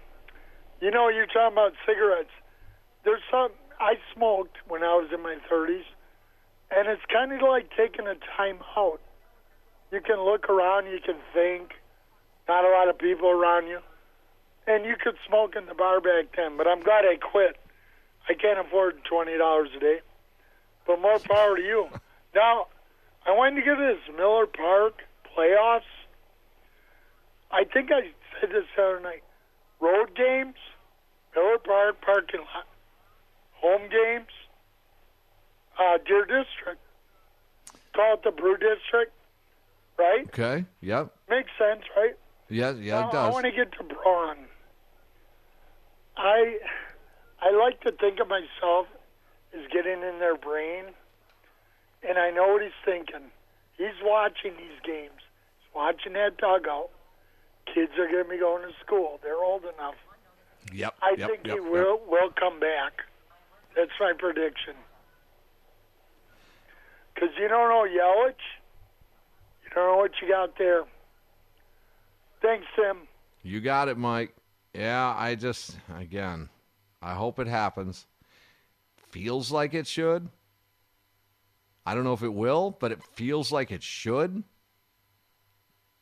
[SPEAKER 11] you know, you're talking about cigarettes. There's some I smoked when I was in my 30s, and it's kind of like taking a time out. You can look around, you can think. Not a lot of people around you, and you could smoke in the bar back then. But I'm glad I quit. I can't afford twenty dollars a day, but more power to you. Now, I wanted to get this Miller Park playoffs. I think I said this the other night. Road games, Miller Park parking lot, home games, uh, Deer District. Call it the Brew District, right?
[SPEAKER 2] Okay. Yep.
[SPEAKER 11] Makes sense, right?
[SPEAKER 2] Yeah, yeah,
[SPEAKER 11] now,
[SPEAKER 2] it does.
[SPEAKER 11] I want to get to Braun. I I like to think of myself as getting in their brain, and I know what he's thinking. He's watching these games. He's watching that dugout. Kids are going to be going to school. They're old enough.
[SPEAKER 2] Yep.
[SPEAKER 11] I
[SPEAKER 2] yep,
[SPEAKER 11] think
[SPEAKER 2] yep,
[SPEAKER 11] he will will come back. That's my prediction. Because you don't know Yelich. You don't know what you got there. Thanks, Tim.
[SPEAKER 2] You got it, Mike. Yeah, I just again, I hope it happens. Feels like it should. I don't know if it will, but it feels like it should.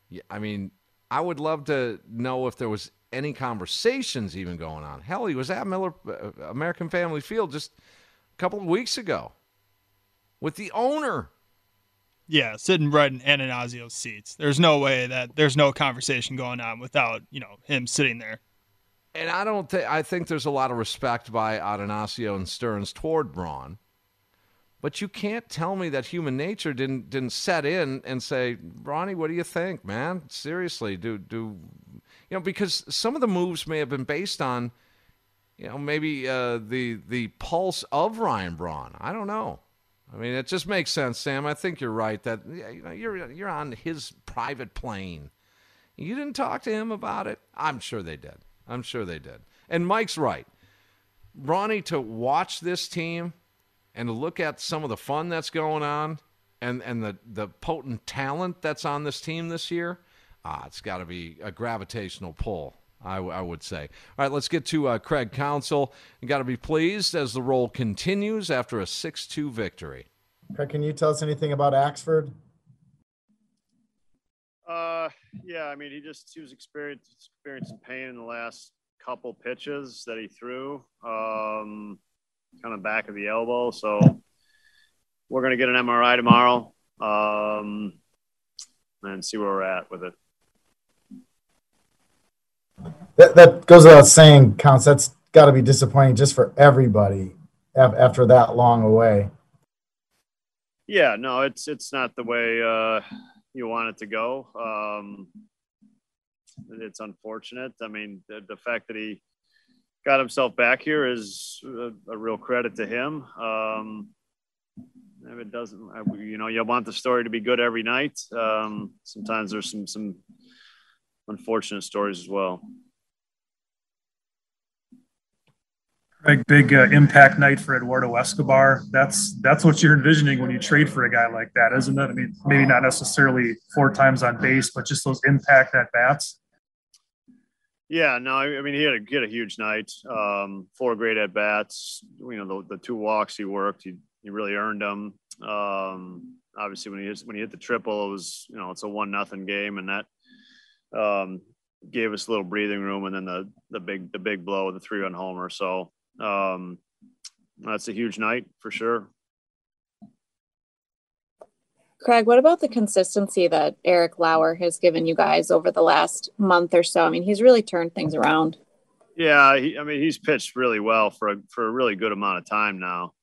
[SPEAKER 2] Yeah, I mean, I would love to know if there was any conversations even going on. Hell, he was at Miller uh, American Family Field just a couple of weeks ago with the owner.
[SPEAKER 3] Yeah, sitting right in Attanasio's seats. There's no way that there's no conversation going on without you know him sitting there.
[SPEAKER 2] And I don't think I think there's a lot of respect by Attanasio and Stearns toward Braun. But you can't tell me that human nature didn't didn't set in and say, Ronnie, what do you think, man? Seriously, do do you know? Because some of the moves may have been based on, you know, maybe uh, the the pulse of Ryan Braun. I don't know. I mean, it just makes sense, Sam. I think you're right that you know, you're you're on his private plane. You didn't talk to him about it. I'm sure they did. I'm sure they did. And Mike's right. Ronnie, to watch this team and to look at some of the fun that's going on and, and the, the potent talent that's on this team this year, ah, it's got to be a gravitational pull, I, w- I would say. All right, let's get to uh, Craig Counsell. You got to be pleased as the roll continues after a 6 2 victory.
[SPEAKER 12] Craig, can you tell us anything about Axford?
[SPEAKER 13] Uh, yeah, I mean, he just he was experiencing experiencing pain in the last couple pitches that he threw, um, kind of back of the elbow. So we're gonna get an MRI tomorrow, um, and see where we're at with it.
[SPEAKER 12] That, that goes without saying, counts. That's got to be disappointing just for everybody after that long away.
[SPEAKER 13] Yeah, no, it's it's not the way uh, you want it to go. Um, it's unfortunate. I mean, the, the, fact that he got himself back here is a, a real credit to him. Um, if it doesn't, you know, you want the story to be good every night. Um, sometimes there's some some unfortunate stories as well.
[SPEAKER 14] Big, big uh, impact night for Eduardo Escobar. That's that's what you're envisioning when you trade for a guy like that, isn't it? I mean, maybe not necessarily four times on base, but just those impact at bats.
[SPEAKER 13] Yeah, no, I mean he had a, he had a huge night. Um, four great at bats. You know, the, the two walks he worked, he, he really earned them. Um, obviously, when he hit, when he hit the triple, it was you know it's a one nothing game, and that um, gave us a little breathing room. And then the the big the big blow, of the three run homer. So um, that's a huge night for sure.
[SPEAKER 15] Craig, what about the consistency that Eric Lauer has given you guys over the last month or so? I mean, he's really turned things around.
[SPEAKER 13] Yeah, he, I mean, he's pitched really well for a, for a really good amount of time now.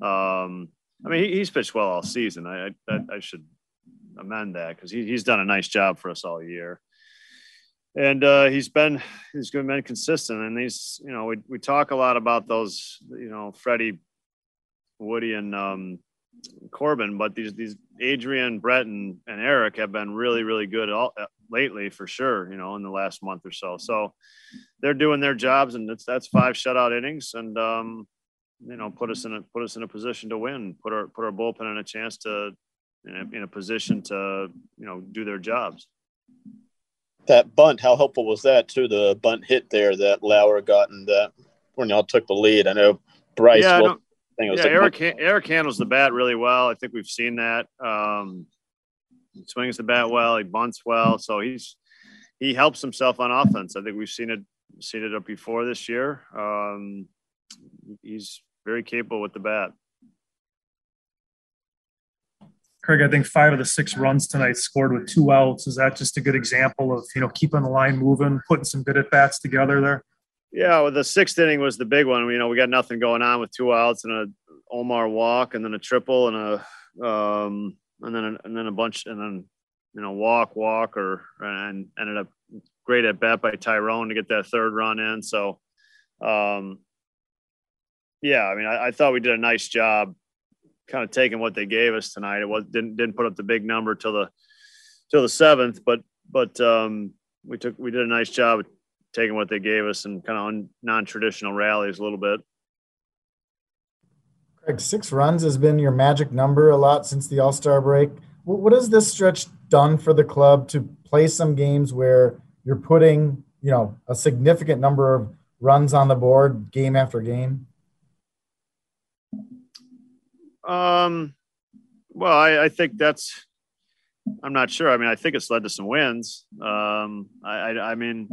[SPEAKER 13] Um, I mean, he, he's pitched well all season. I I, I should amend that because he, he's done a nice job for us all year. And uh, he's been he's been consistent. And these, you know, we we talk a lot about those, you know, Freddie, Woody, and um, Corbin, but these these Adrian, Brett, and, and Eric have been really really good all, uh, lately for sure. You know, in the last month or so. So they're doing their jobs, and it's that's five shutout innings, and um, you know, put us in a put us in a position to win. Put our put our bullpen in a chance to in a, in a position to you know do their jobs.
[SPEAKER 16] That bunt, how helpful was that to the bunt hit there that Lauer got and that when y'all took the lead? I know Bryce.
[SPEAKER 13] Yeah,
[SPEAKER 16] well,
[SPEAKER 13] I yeah, Eric Eric handles the bat really well. I think we've seen that. Um, he swings the bat well. He bunts well, so he's he helps himself on offense. I think we've seen it seen it up before this year. Um, he's very capable with the bat.
[SPEAKER 14] Craig, I think five of the six runs tonight scored with two outs. Is that just a good example of you know keeping the line moving, putting some good at bats together there?
[SPEAKER 13] Yeah, well, the sixth inning was the big one. You know, we got nothing going on with two outs and a Omar walk, and then a triple and a um, and then a, and then a bunch and then you know walk walk or and ended up great at bat by Tyrone to get that third run in. So, um, yeah, I mean, I, I thought we did a nice job kind of taking what they gave us tonight. It was didn't didn't put up the big number till the till the seventh, but but um, we took we did a nice job of taking what they gave us and kind of on non-traditional rallies a little bit.
[SPEAKER 12] Craig, six runs has been your magic number a lot since the All Star break. What has this stretch done for the club to play some games where you're putting, you know, a significant number of runs on the board game after game?
[SPEAKER 13] Um, well, I, I think that's. I'm not sure. I mean, I think it's led to some wins. Um, I, I, I mean,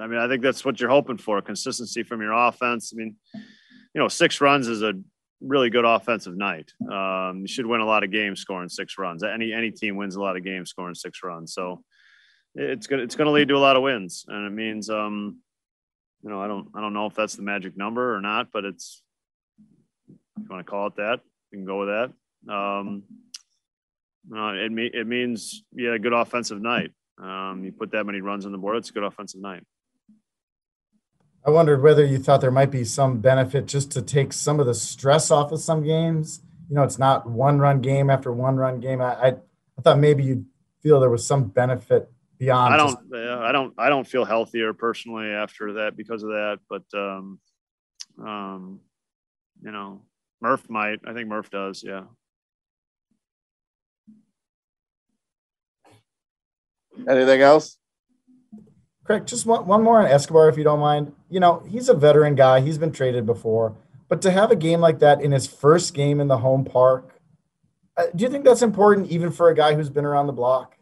[SPEAKER 13] I mean, I think that's what you're hoping for: consistency from your offense. I mean, you know, six runs is a really good offensive night. Um, you should win a lot of games scoring six runs. Any any team wins a lot of games scoring six runs. So it's gonna it's gonna lead to a lot of wins, and it means um, you know, I don't I don't know if that's the magic number or not, but it's if you want to call it that, can go with that. Um, uh, it, me- it means, yeah, a good offensive night. Um, you put that many runs on the board, it's a good offensive night.
[SPEAKER 12] I wondered whether you thought there might be some benefit just to take some of the stress off of some games. You know, it's not one run game after one run game. I, I, I thought maybe you'd feel there was some benefit beyond.
[SPEAKER 13] I don't, just- I don't, I don't feel healthier personally after that because of that. But, um, um, you know, Murph might. I think Murph does. Yeah.
[SPEAKER 17] Anything else?
[SPEAKER 12] Craig, just one, one more on Escobar, if you don't mind. You know, he's a veteran guy. He's been traded before. But to have a game like that in his first game in the home park, uh, do you think that's important even for a guy who's been around the block?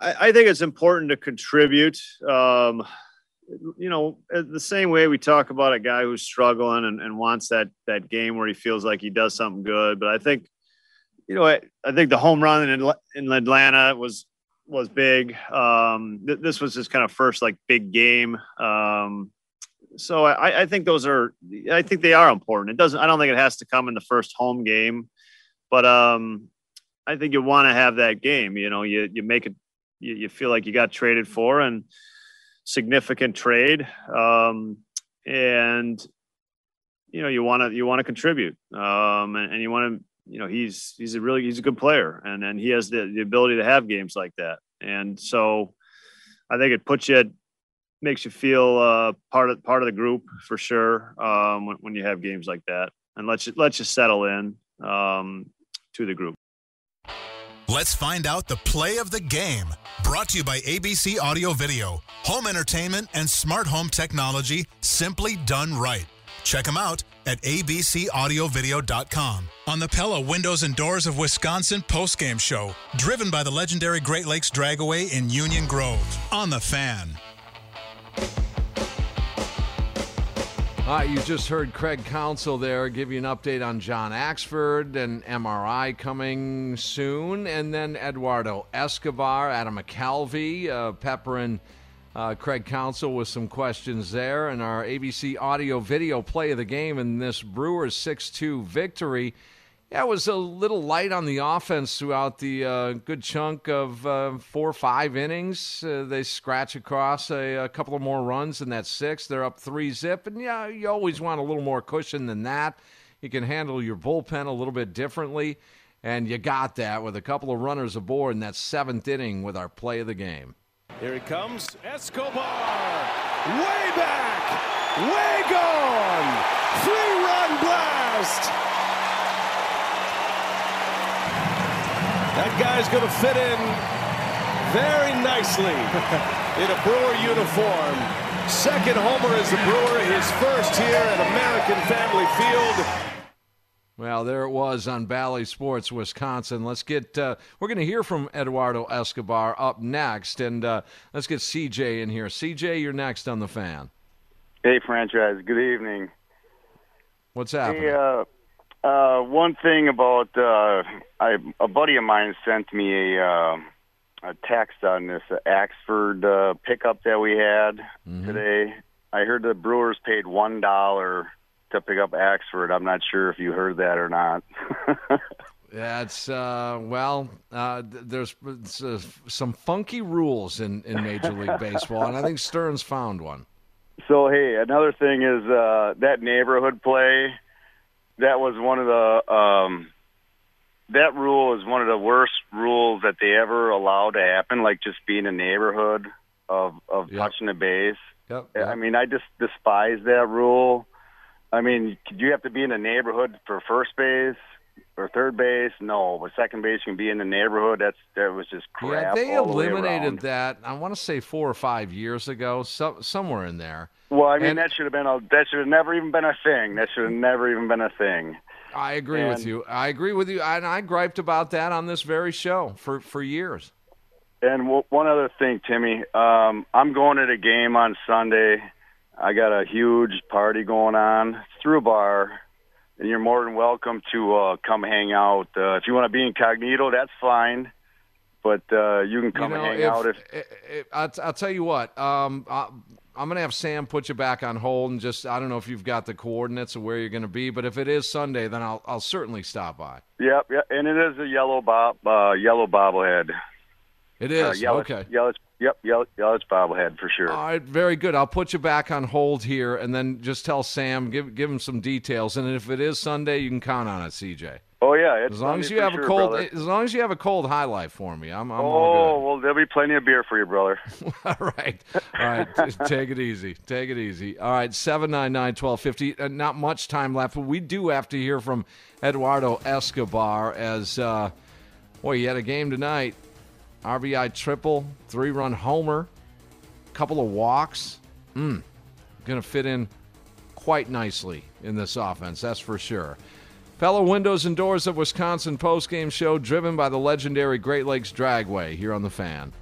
[SPEAKER 13] I, I think it's important to contribute. Um, you know, the same way we talk about a guy who's struggling and, and wants that that game where he feels like he does something good. But I think, you know, I, I think the home run in, in Atlanta was was big. Um, th- this was his kind of first like big game. Um, so I, I think those are, I think they are important. It doesn't, I don't think it has to come in the first home game, but um, I think you want to have that game. You know, you you make it, you, you feel like you got traded for, and significant trade, um, and you know you want to you want to contribute, um, and, and, you want to you know he's he's a really he's a good player, and and he has the, the ability to have games like that, and so I think it puts you at makes you feel uh, part of part of the group for sure um, when, when you have games like that, and lets you lets you settle in um, to the group.
[SPEAKER 1] Let's find out the play of the game. Brought to you by ABC Audio Video, home entertainment and smart home technology simply done right. Check them out at abcaudiovideo.com. On the Pella Windows and Doors of Wisconsin postgame show, driven by the legendary Great Lakes Dragaway in Union Grove. On the fan.
[SPEAKER 2] Uh, you just heard Craig Counsell there give you an update on John Axford and MRI coming soon, and then Eduardo Escobar, Adam McCalvy, uh, peppering uh, Craig Counsell with some questions there, and our ABC audio video play of the game in this Brewers 6 2 victory. Yeah, it was a little light on the offense throughout the uh, good chunk of uh, four or five innings. Uh, they scratch across a, a, couple of more runs in that six. They're up three zip, and yeah, you always want a little more cushion than that. You can handle your bullpen a little bit differently, and you got that with a couple of runners aboard in that seventh inning with our play of the game.
[SPEAKER 8] Here he comes, Escobar, way back, way gone, three-run blast. That guy's going to fit in very nicely in a Brewer uniform. Second homer as the Brewer, his first here at American Family Field.
[SPEAKER 2] Well, there it was on Bally Sports, Wisconsin. Let's get, uh, we're going to hear from Eduardo Escobar up next, and uh, let's get CJ in here. CJ, you're next on the fan.
[SPEAKER 18] Hey, franchise. Good evening.
[SPEAKER 2] What's happening?
[SPEAKER 18] Hey, uh, uh, one thing about uh, I, a buddy of mine sent me a uh, a text on this uh, Axford uh, pickup that we had
[SPEAKER 2] Mm-hmm.
[SPEAKER 18] today. I heard the Brewers paid one dollar to pick up Axford. I'm not sure if you heard that or not.
[SPEAKER 2] That's uh, well. Uh, there's uh, some funky rules in, in Major League Baseball, and I think Stearns found one.
[SPEAKER 18] So hey, another thing is uh, that neighborhood play. That was one of the um, that rule is one of the worst rules that they ever allowed to happen. Like just being in a neighborhood of of touching the base.
[SPEAKER 2] Yep,
[SPEAKER 18] I mean, I just despise that rule. I mean, you have to be in a neighborhood for first base or third base? No, but second base can be in the neighborhood. That's that was just crap.
[SPEAKER 2] Yeah, they
[SPEAKER 18] all the way
[SPEAKER 2] eliminated that. I want to say four or five years ago, so, somewhere in there.
[SPEAKER 18] Well, I mean,
[SPEAKER 2] And-
[SPEAKER 18] that should have been a that should have never even been a thing. That should have never even been a thing.
[SPEAKER 2] I agree with you. I agree with you, and I griped about that on this very show for for years.
[SPEAKER 18] And w- one other thing, Timmy, um, I'm going to the game on Sunday. I got a huge party going on. Through a bar, and you're more than welcome to uh, come hang out. Uh, if you want to be incognito, that's fine. But uh, you can come
[SPEAKER 2] you know,
[SPEAKER 18] and hang
[SPEAKER 2] if,
[SPEAKER 18] out if
[SPEAKER 2] if- if- I'll, I'll tell you what. Um, I, I'm going to have Sam put you back on hold, and just I don't know if you've got the coordinates of where you're going to be, but if it is Sunday, then I'll I'll certainly stop by.
[SPEAKER 18] Yep, yep, and it is a yellow bob, uh, yellow bobblehead.
[SPEAKER 2] It
[SPEAKER 18] Uh,
[SPEAKER 2] is
[SPEAKER 18] yellow,
[SPEAKER 2] okay.
[SPEAKER 18] Yellow, yep, yellow, yellow bobblehead for sure.
[SPEAKER 2] All right, very good. I'll put you back on hold here, and then just tell Sam, give give him some details, and if it is Sunday, you can count on it, CJ.
[SPEAKER 18] Oh yeah, it's
[SPEAKER 2] As long as you have
[SPEAKER 18] sure,
[SPEAKER 2] a cold,
[SPEAKER 18] brother.
[SPEAKER 2] as long as you have a cold highlight for me, I'm, I'm
[SPEAKER 18] Oh well, there'll be plenty of beer for you, brother.
[SPEAKER 2] All right. All right. Take it easy. Take it easy. All right. 799 1250. Uh, not much time left, but we do have to hear from Eduardo Escobar as, uh, boy, he had a game tonight. RBI triple, three run homer, couple of walks. Mm. Going to fit in quite nicely in this offense, that's for sure. Pella Windows and Doors of Wisconsin postgame show driven by the legendary Great Lakes Dragaway here on the fan.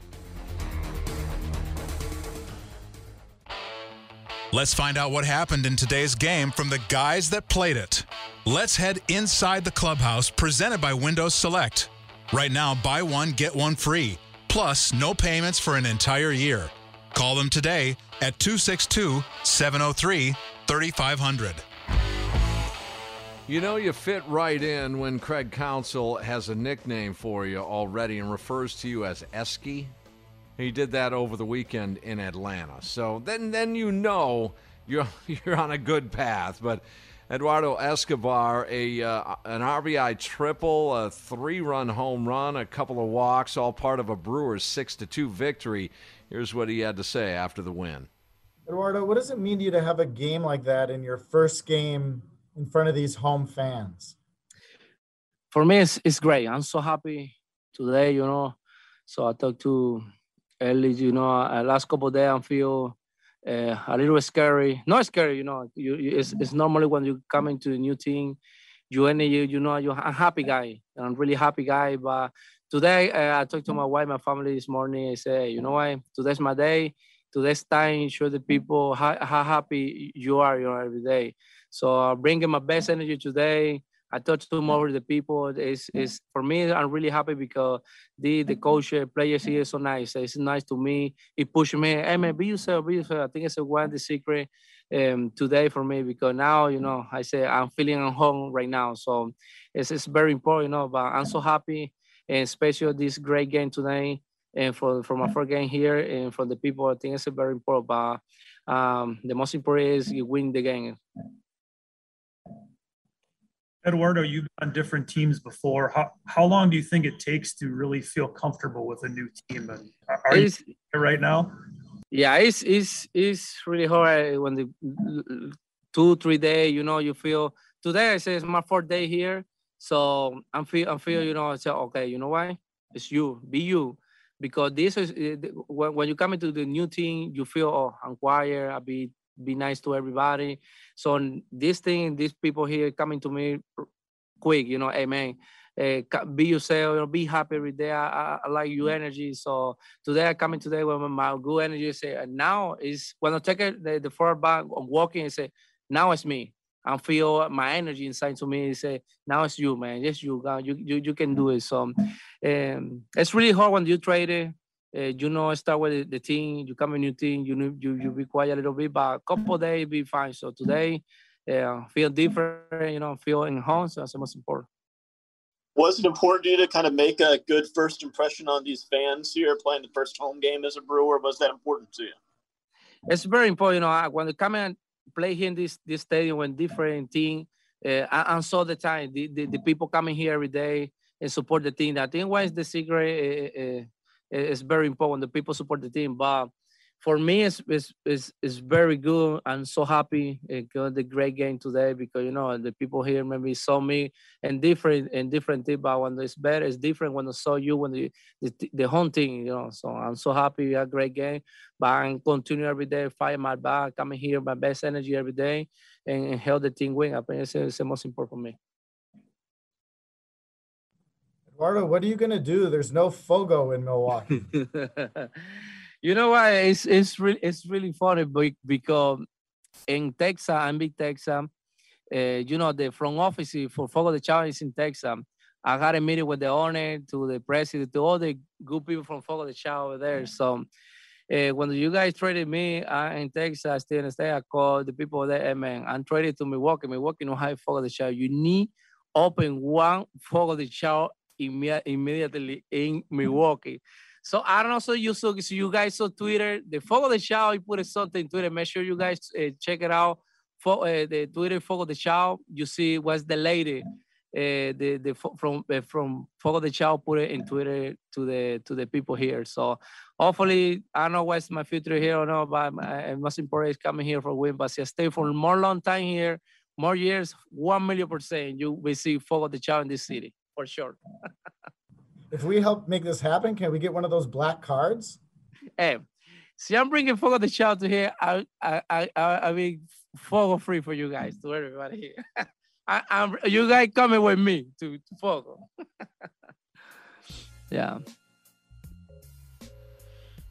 [SPEAKER 1] Let's find out what happened in today's game from the guys that played it. Let's head inside the clubhouse presented by Windows Select. Right now, buy one, get one free. Plus, no payments for an entire year. Call them today at 262 703 3500.
[SPEAKER 2] You know, you fit right in when Craig Counsell has a nickname for you already and refers to you as Esky. He did that over the weekend in Atlanta. So then, then you know you're you're on a good path. But Eduardo Escobar, a uh, an RBI triple, a three-run home run, a couple of walks, all part of a Brewers six to two victory. Here's what he had to say after the win.
[SPEAKER 12] Eduardo, what does it mean to you to have a game like that in your first game in front of these home fans?
[SPEAKER 19] for me it's, it's great i'm so happy today you know so i talked to early you know uh, last couple of days i feel uh, a little scary. Not scary you know you, you it's, it's normally when you come into a new team you energy you know you're a happy guy and i'm really happy guy but today uh, i talked to my wife my family this morning i say you know what? Today's my day. Today's time show the people how, how happy you are you know every day. So uh, bringing my best energy today I talked to more of the people. It's, it's for me. I'm really happy because the the coach, players here is so nice. It's nice to me. It pushed me. Hey man, be yourself. Be yourself. I think it's a one of the secret um, today for me because now you know I say I'm feeling at home right now. So it's, it's very important, you know. But I'm so happy, and especially this great game today, and for for my first game here, and for the people, I think it's very important. But um, the most important is you win the game.
[SPEAKER 14] Eduardo, you've been on different teams before. How, how long do you think it takes to really feel comfortable with a new team? And are you right now?
[SPEAKER 19] Yeah, it's it's it's really hard eh, when the two three day. You know, you feel today. I say it's my fourth day here, so I'm feel I'm feel you know. I say okay, you know why? It's you. Be you. Because this is eh, when, when you come into the new team, you feel oh I'm quiet. I be be nice to everybody. So this thing, these people here coming to me quick, you know, hey man, uh, be yourself, you know, be happy every day. I, I, I, like your energy. So today I come in today with my good energy. Say and now is when I take it the, the forward back, I'm walking and say, now it's me. I feel my energy inside to me. Say now it's you, man. Yes, you, you, you, you can do it. So um, it's really hard when you trade it uh, you know, start with the team, you come a new team, you you you be quiet a little bit, but a couple days be fine. So today, uh, feel different, you know, feel enhanced. So that's the most important.
[SPEAKER 16] Was it important to you to kind of make a good first impression on these fans here, playing the first home game as a Brewer? Was that important to you?
[SPEAKER 19] It's very important. You know, when you come and play here in this this stadium when different team, uh, I, I saw the time the, the, the, people coming here every day and support the team. I think what is the secret? Uh, it's very important. The people support the team, but for me, it's it's it's, it's very good. I'm so happy it got the great game today because you know the people here maybe saw me and different and different team. But when it's better, it's different when I saw you when the the, the home team. You know, so I'm so happy we had a great game. But I'm continue every day, fight my back, coming here, my best energy every day, and, and help the team win. I think it's, it's the most important for me.
[SPEAKER 12] Eduardo, what are you gonna do? There's no Fogo in Milwaukee.
[SPEAKER 19] you know what? It's it's really it's really funny because in Texas, I'm big Texas. Uh, you know the front office for Fogo de Chao is in Texas. I had a meeting with the owner, to the president, to all the good people from Fogo de Chao over there. So uh, when you guys traded me uh, in Texas, I still state, I called the people there, hey, man, I'm traded to Milwaukee. Milwaukee no have Fogo de Chao. You need open one Fogo de Chao imme- immediately in Milwaukee. So I don't know. So you so, so you guys saw Twitter, the Fogo de Chao. He put something in Twitter. Make sure you guys uh, check it out. For uh, the Twitter Fogo de Chao. you see what's the lady. Uh, the the from from Fogo de Chao put it in Twitter to the to the people here. So hopefully I don't know what's my future here or not, but my, most important is coming here for win. But I stay for more long time here, more years, one million percent, you will see Fogo de Chao in this city for sure.
[SPEAKER 12] if we help make this happen, can we get one of those black cards?
[SPEAKER 19] Hey, see, I'm bringing Fogo de Chao to here. I, I, I, I mean, Fogo free for you guys, to everybody here. I, am you guys coming with me to, to Fogo. yeah.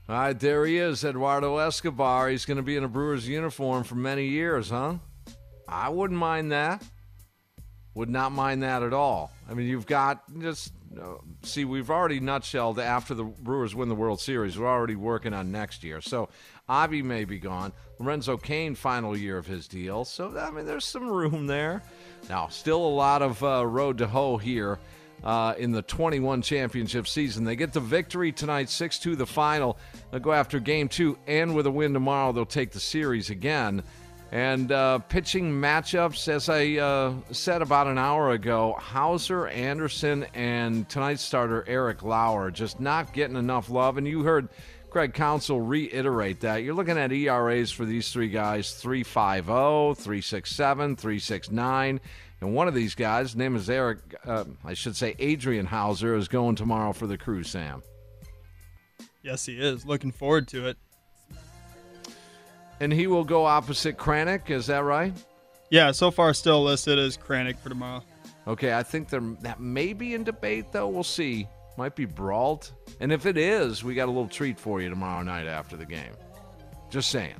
[SPEAKER 2] All right, there he is, Eduardo Escobar. He's going to be in a Brewers uniform for many years, huh? I wouldn't mind that. Would not mind that at all. I mean, you've got just uh, see, we've already nutshelled after the Brewers win the World Series. We're already working on next year. So Avi may be gone. Lorenzo Cain, final year of his deal. So I mean, there's some room there. Now, still a lot of uh, road to hoe here. Uh, in the 21 championship season. They get the victory tonight, 6 2 the final. They'll go after game two, and with a win tomorrow, they'll take the series again. And uh, pitching matchups, as I uh, said about an hour ago, Houser, Anderson, and tonight's starter Eric Lauer just not getting enough love. And you heard Craig Counsell reiterate that. You're looking at ERAs for these three guys 350, 367, 369. And one of these guys, name is Eric, uh, I should say Adrian Houser, is going tomorrow for the crew, Sam.
[SPEAKER 3] Yes, he is. Looking forward to it.
[SPEAKER 2] And he will go opposite Kranick, is that right?
[SPEAKER 3] Yeah, so far still listed as Kranick for tomorrow.
[SPEAKER 2] Okay, I think there, that may be in debate, though. We'll see. Might be Brault. And if it is, we got a little treat for you tomorrow night after the game. Just saying.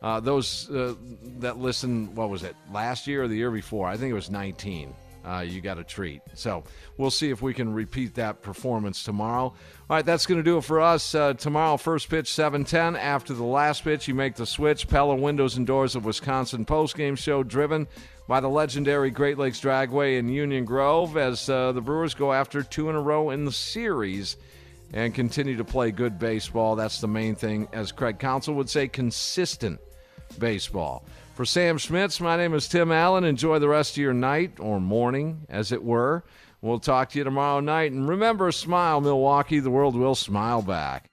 [SPEAKER 2] Uh, those uh, that listen, what was it, last year or the year before? I think it was 19. Uh, you got a treat. So we'll see if we can repeat that performance tomorrow. All right, that's going to do it for us. Uh, tomorrow, first pitch 7:10. After the last pitch, you make the switch. Pella Windows and Doors of Wisconsin postgame show, driven by the legendary Great Lakes Dragaway in Union Grove, as uh, the Brewers go after two in a row in the series and continue to play good baseball. That's the main thing, as Craig Counsell would say, consistent baseball. For Sam Schmitz, my name is Tim Allen. Enjoy the rest of your night or morning, as it were. We'll talk to you tomorrow night. And remember, smile, Milwaukee. The world will smile back.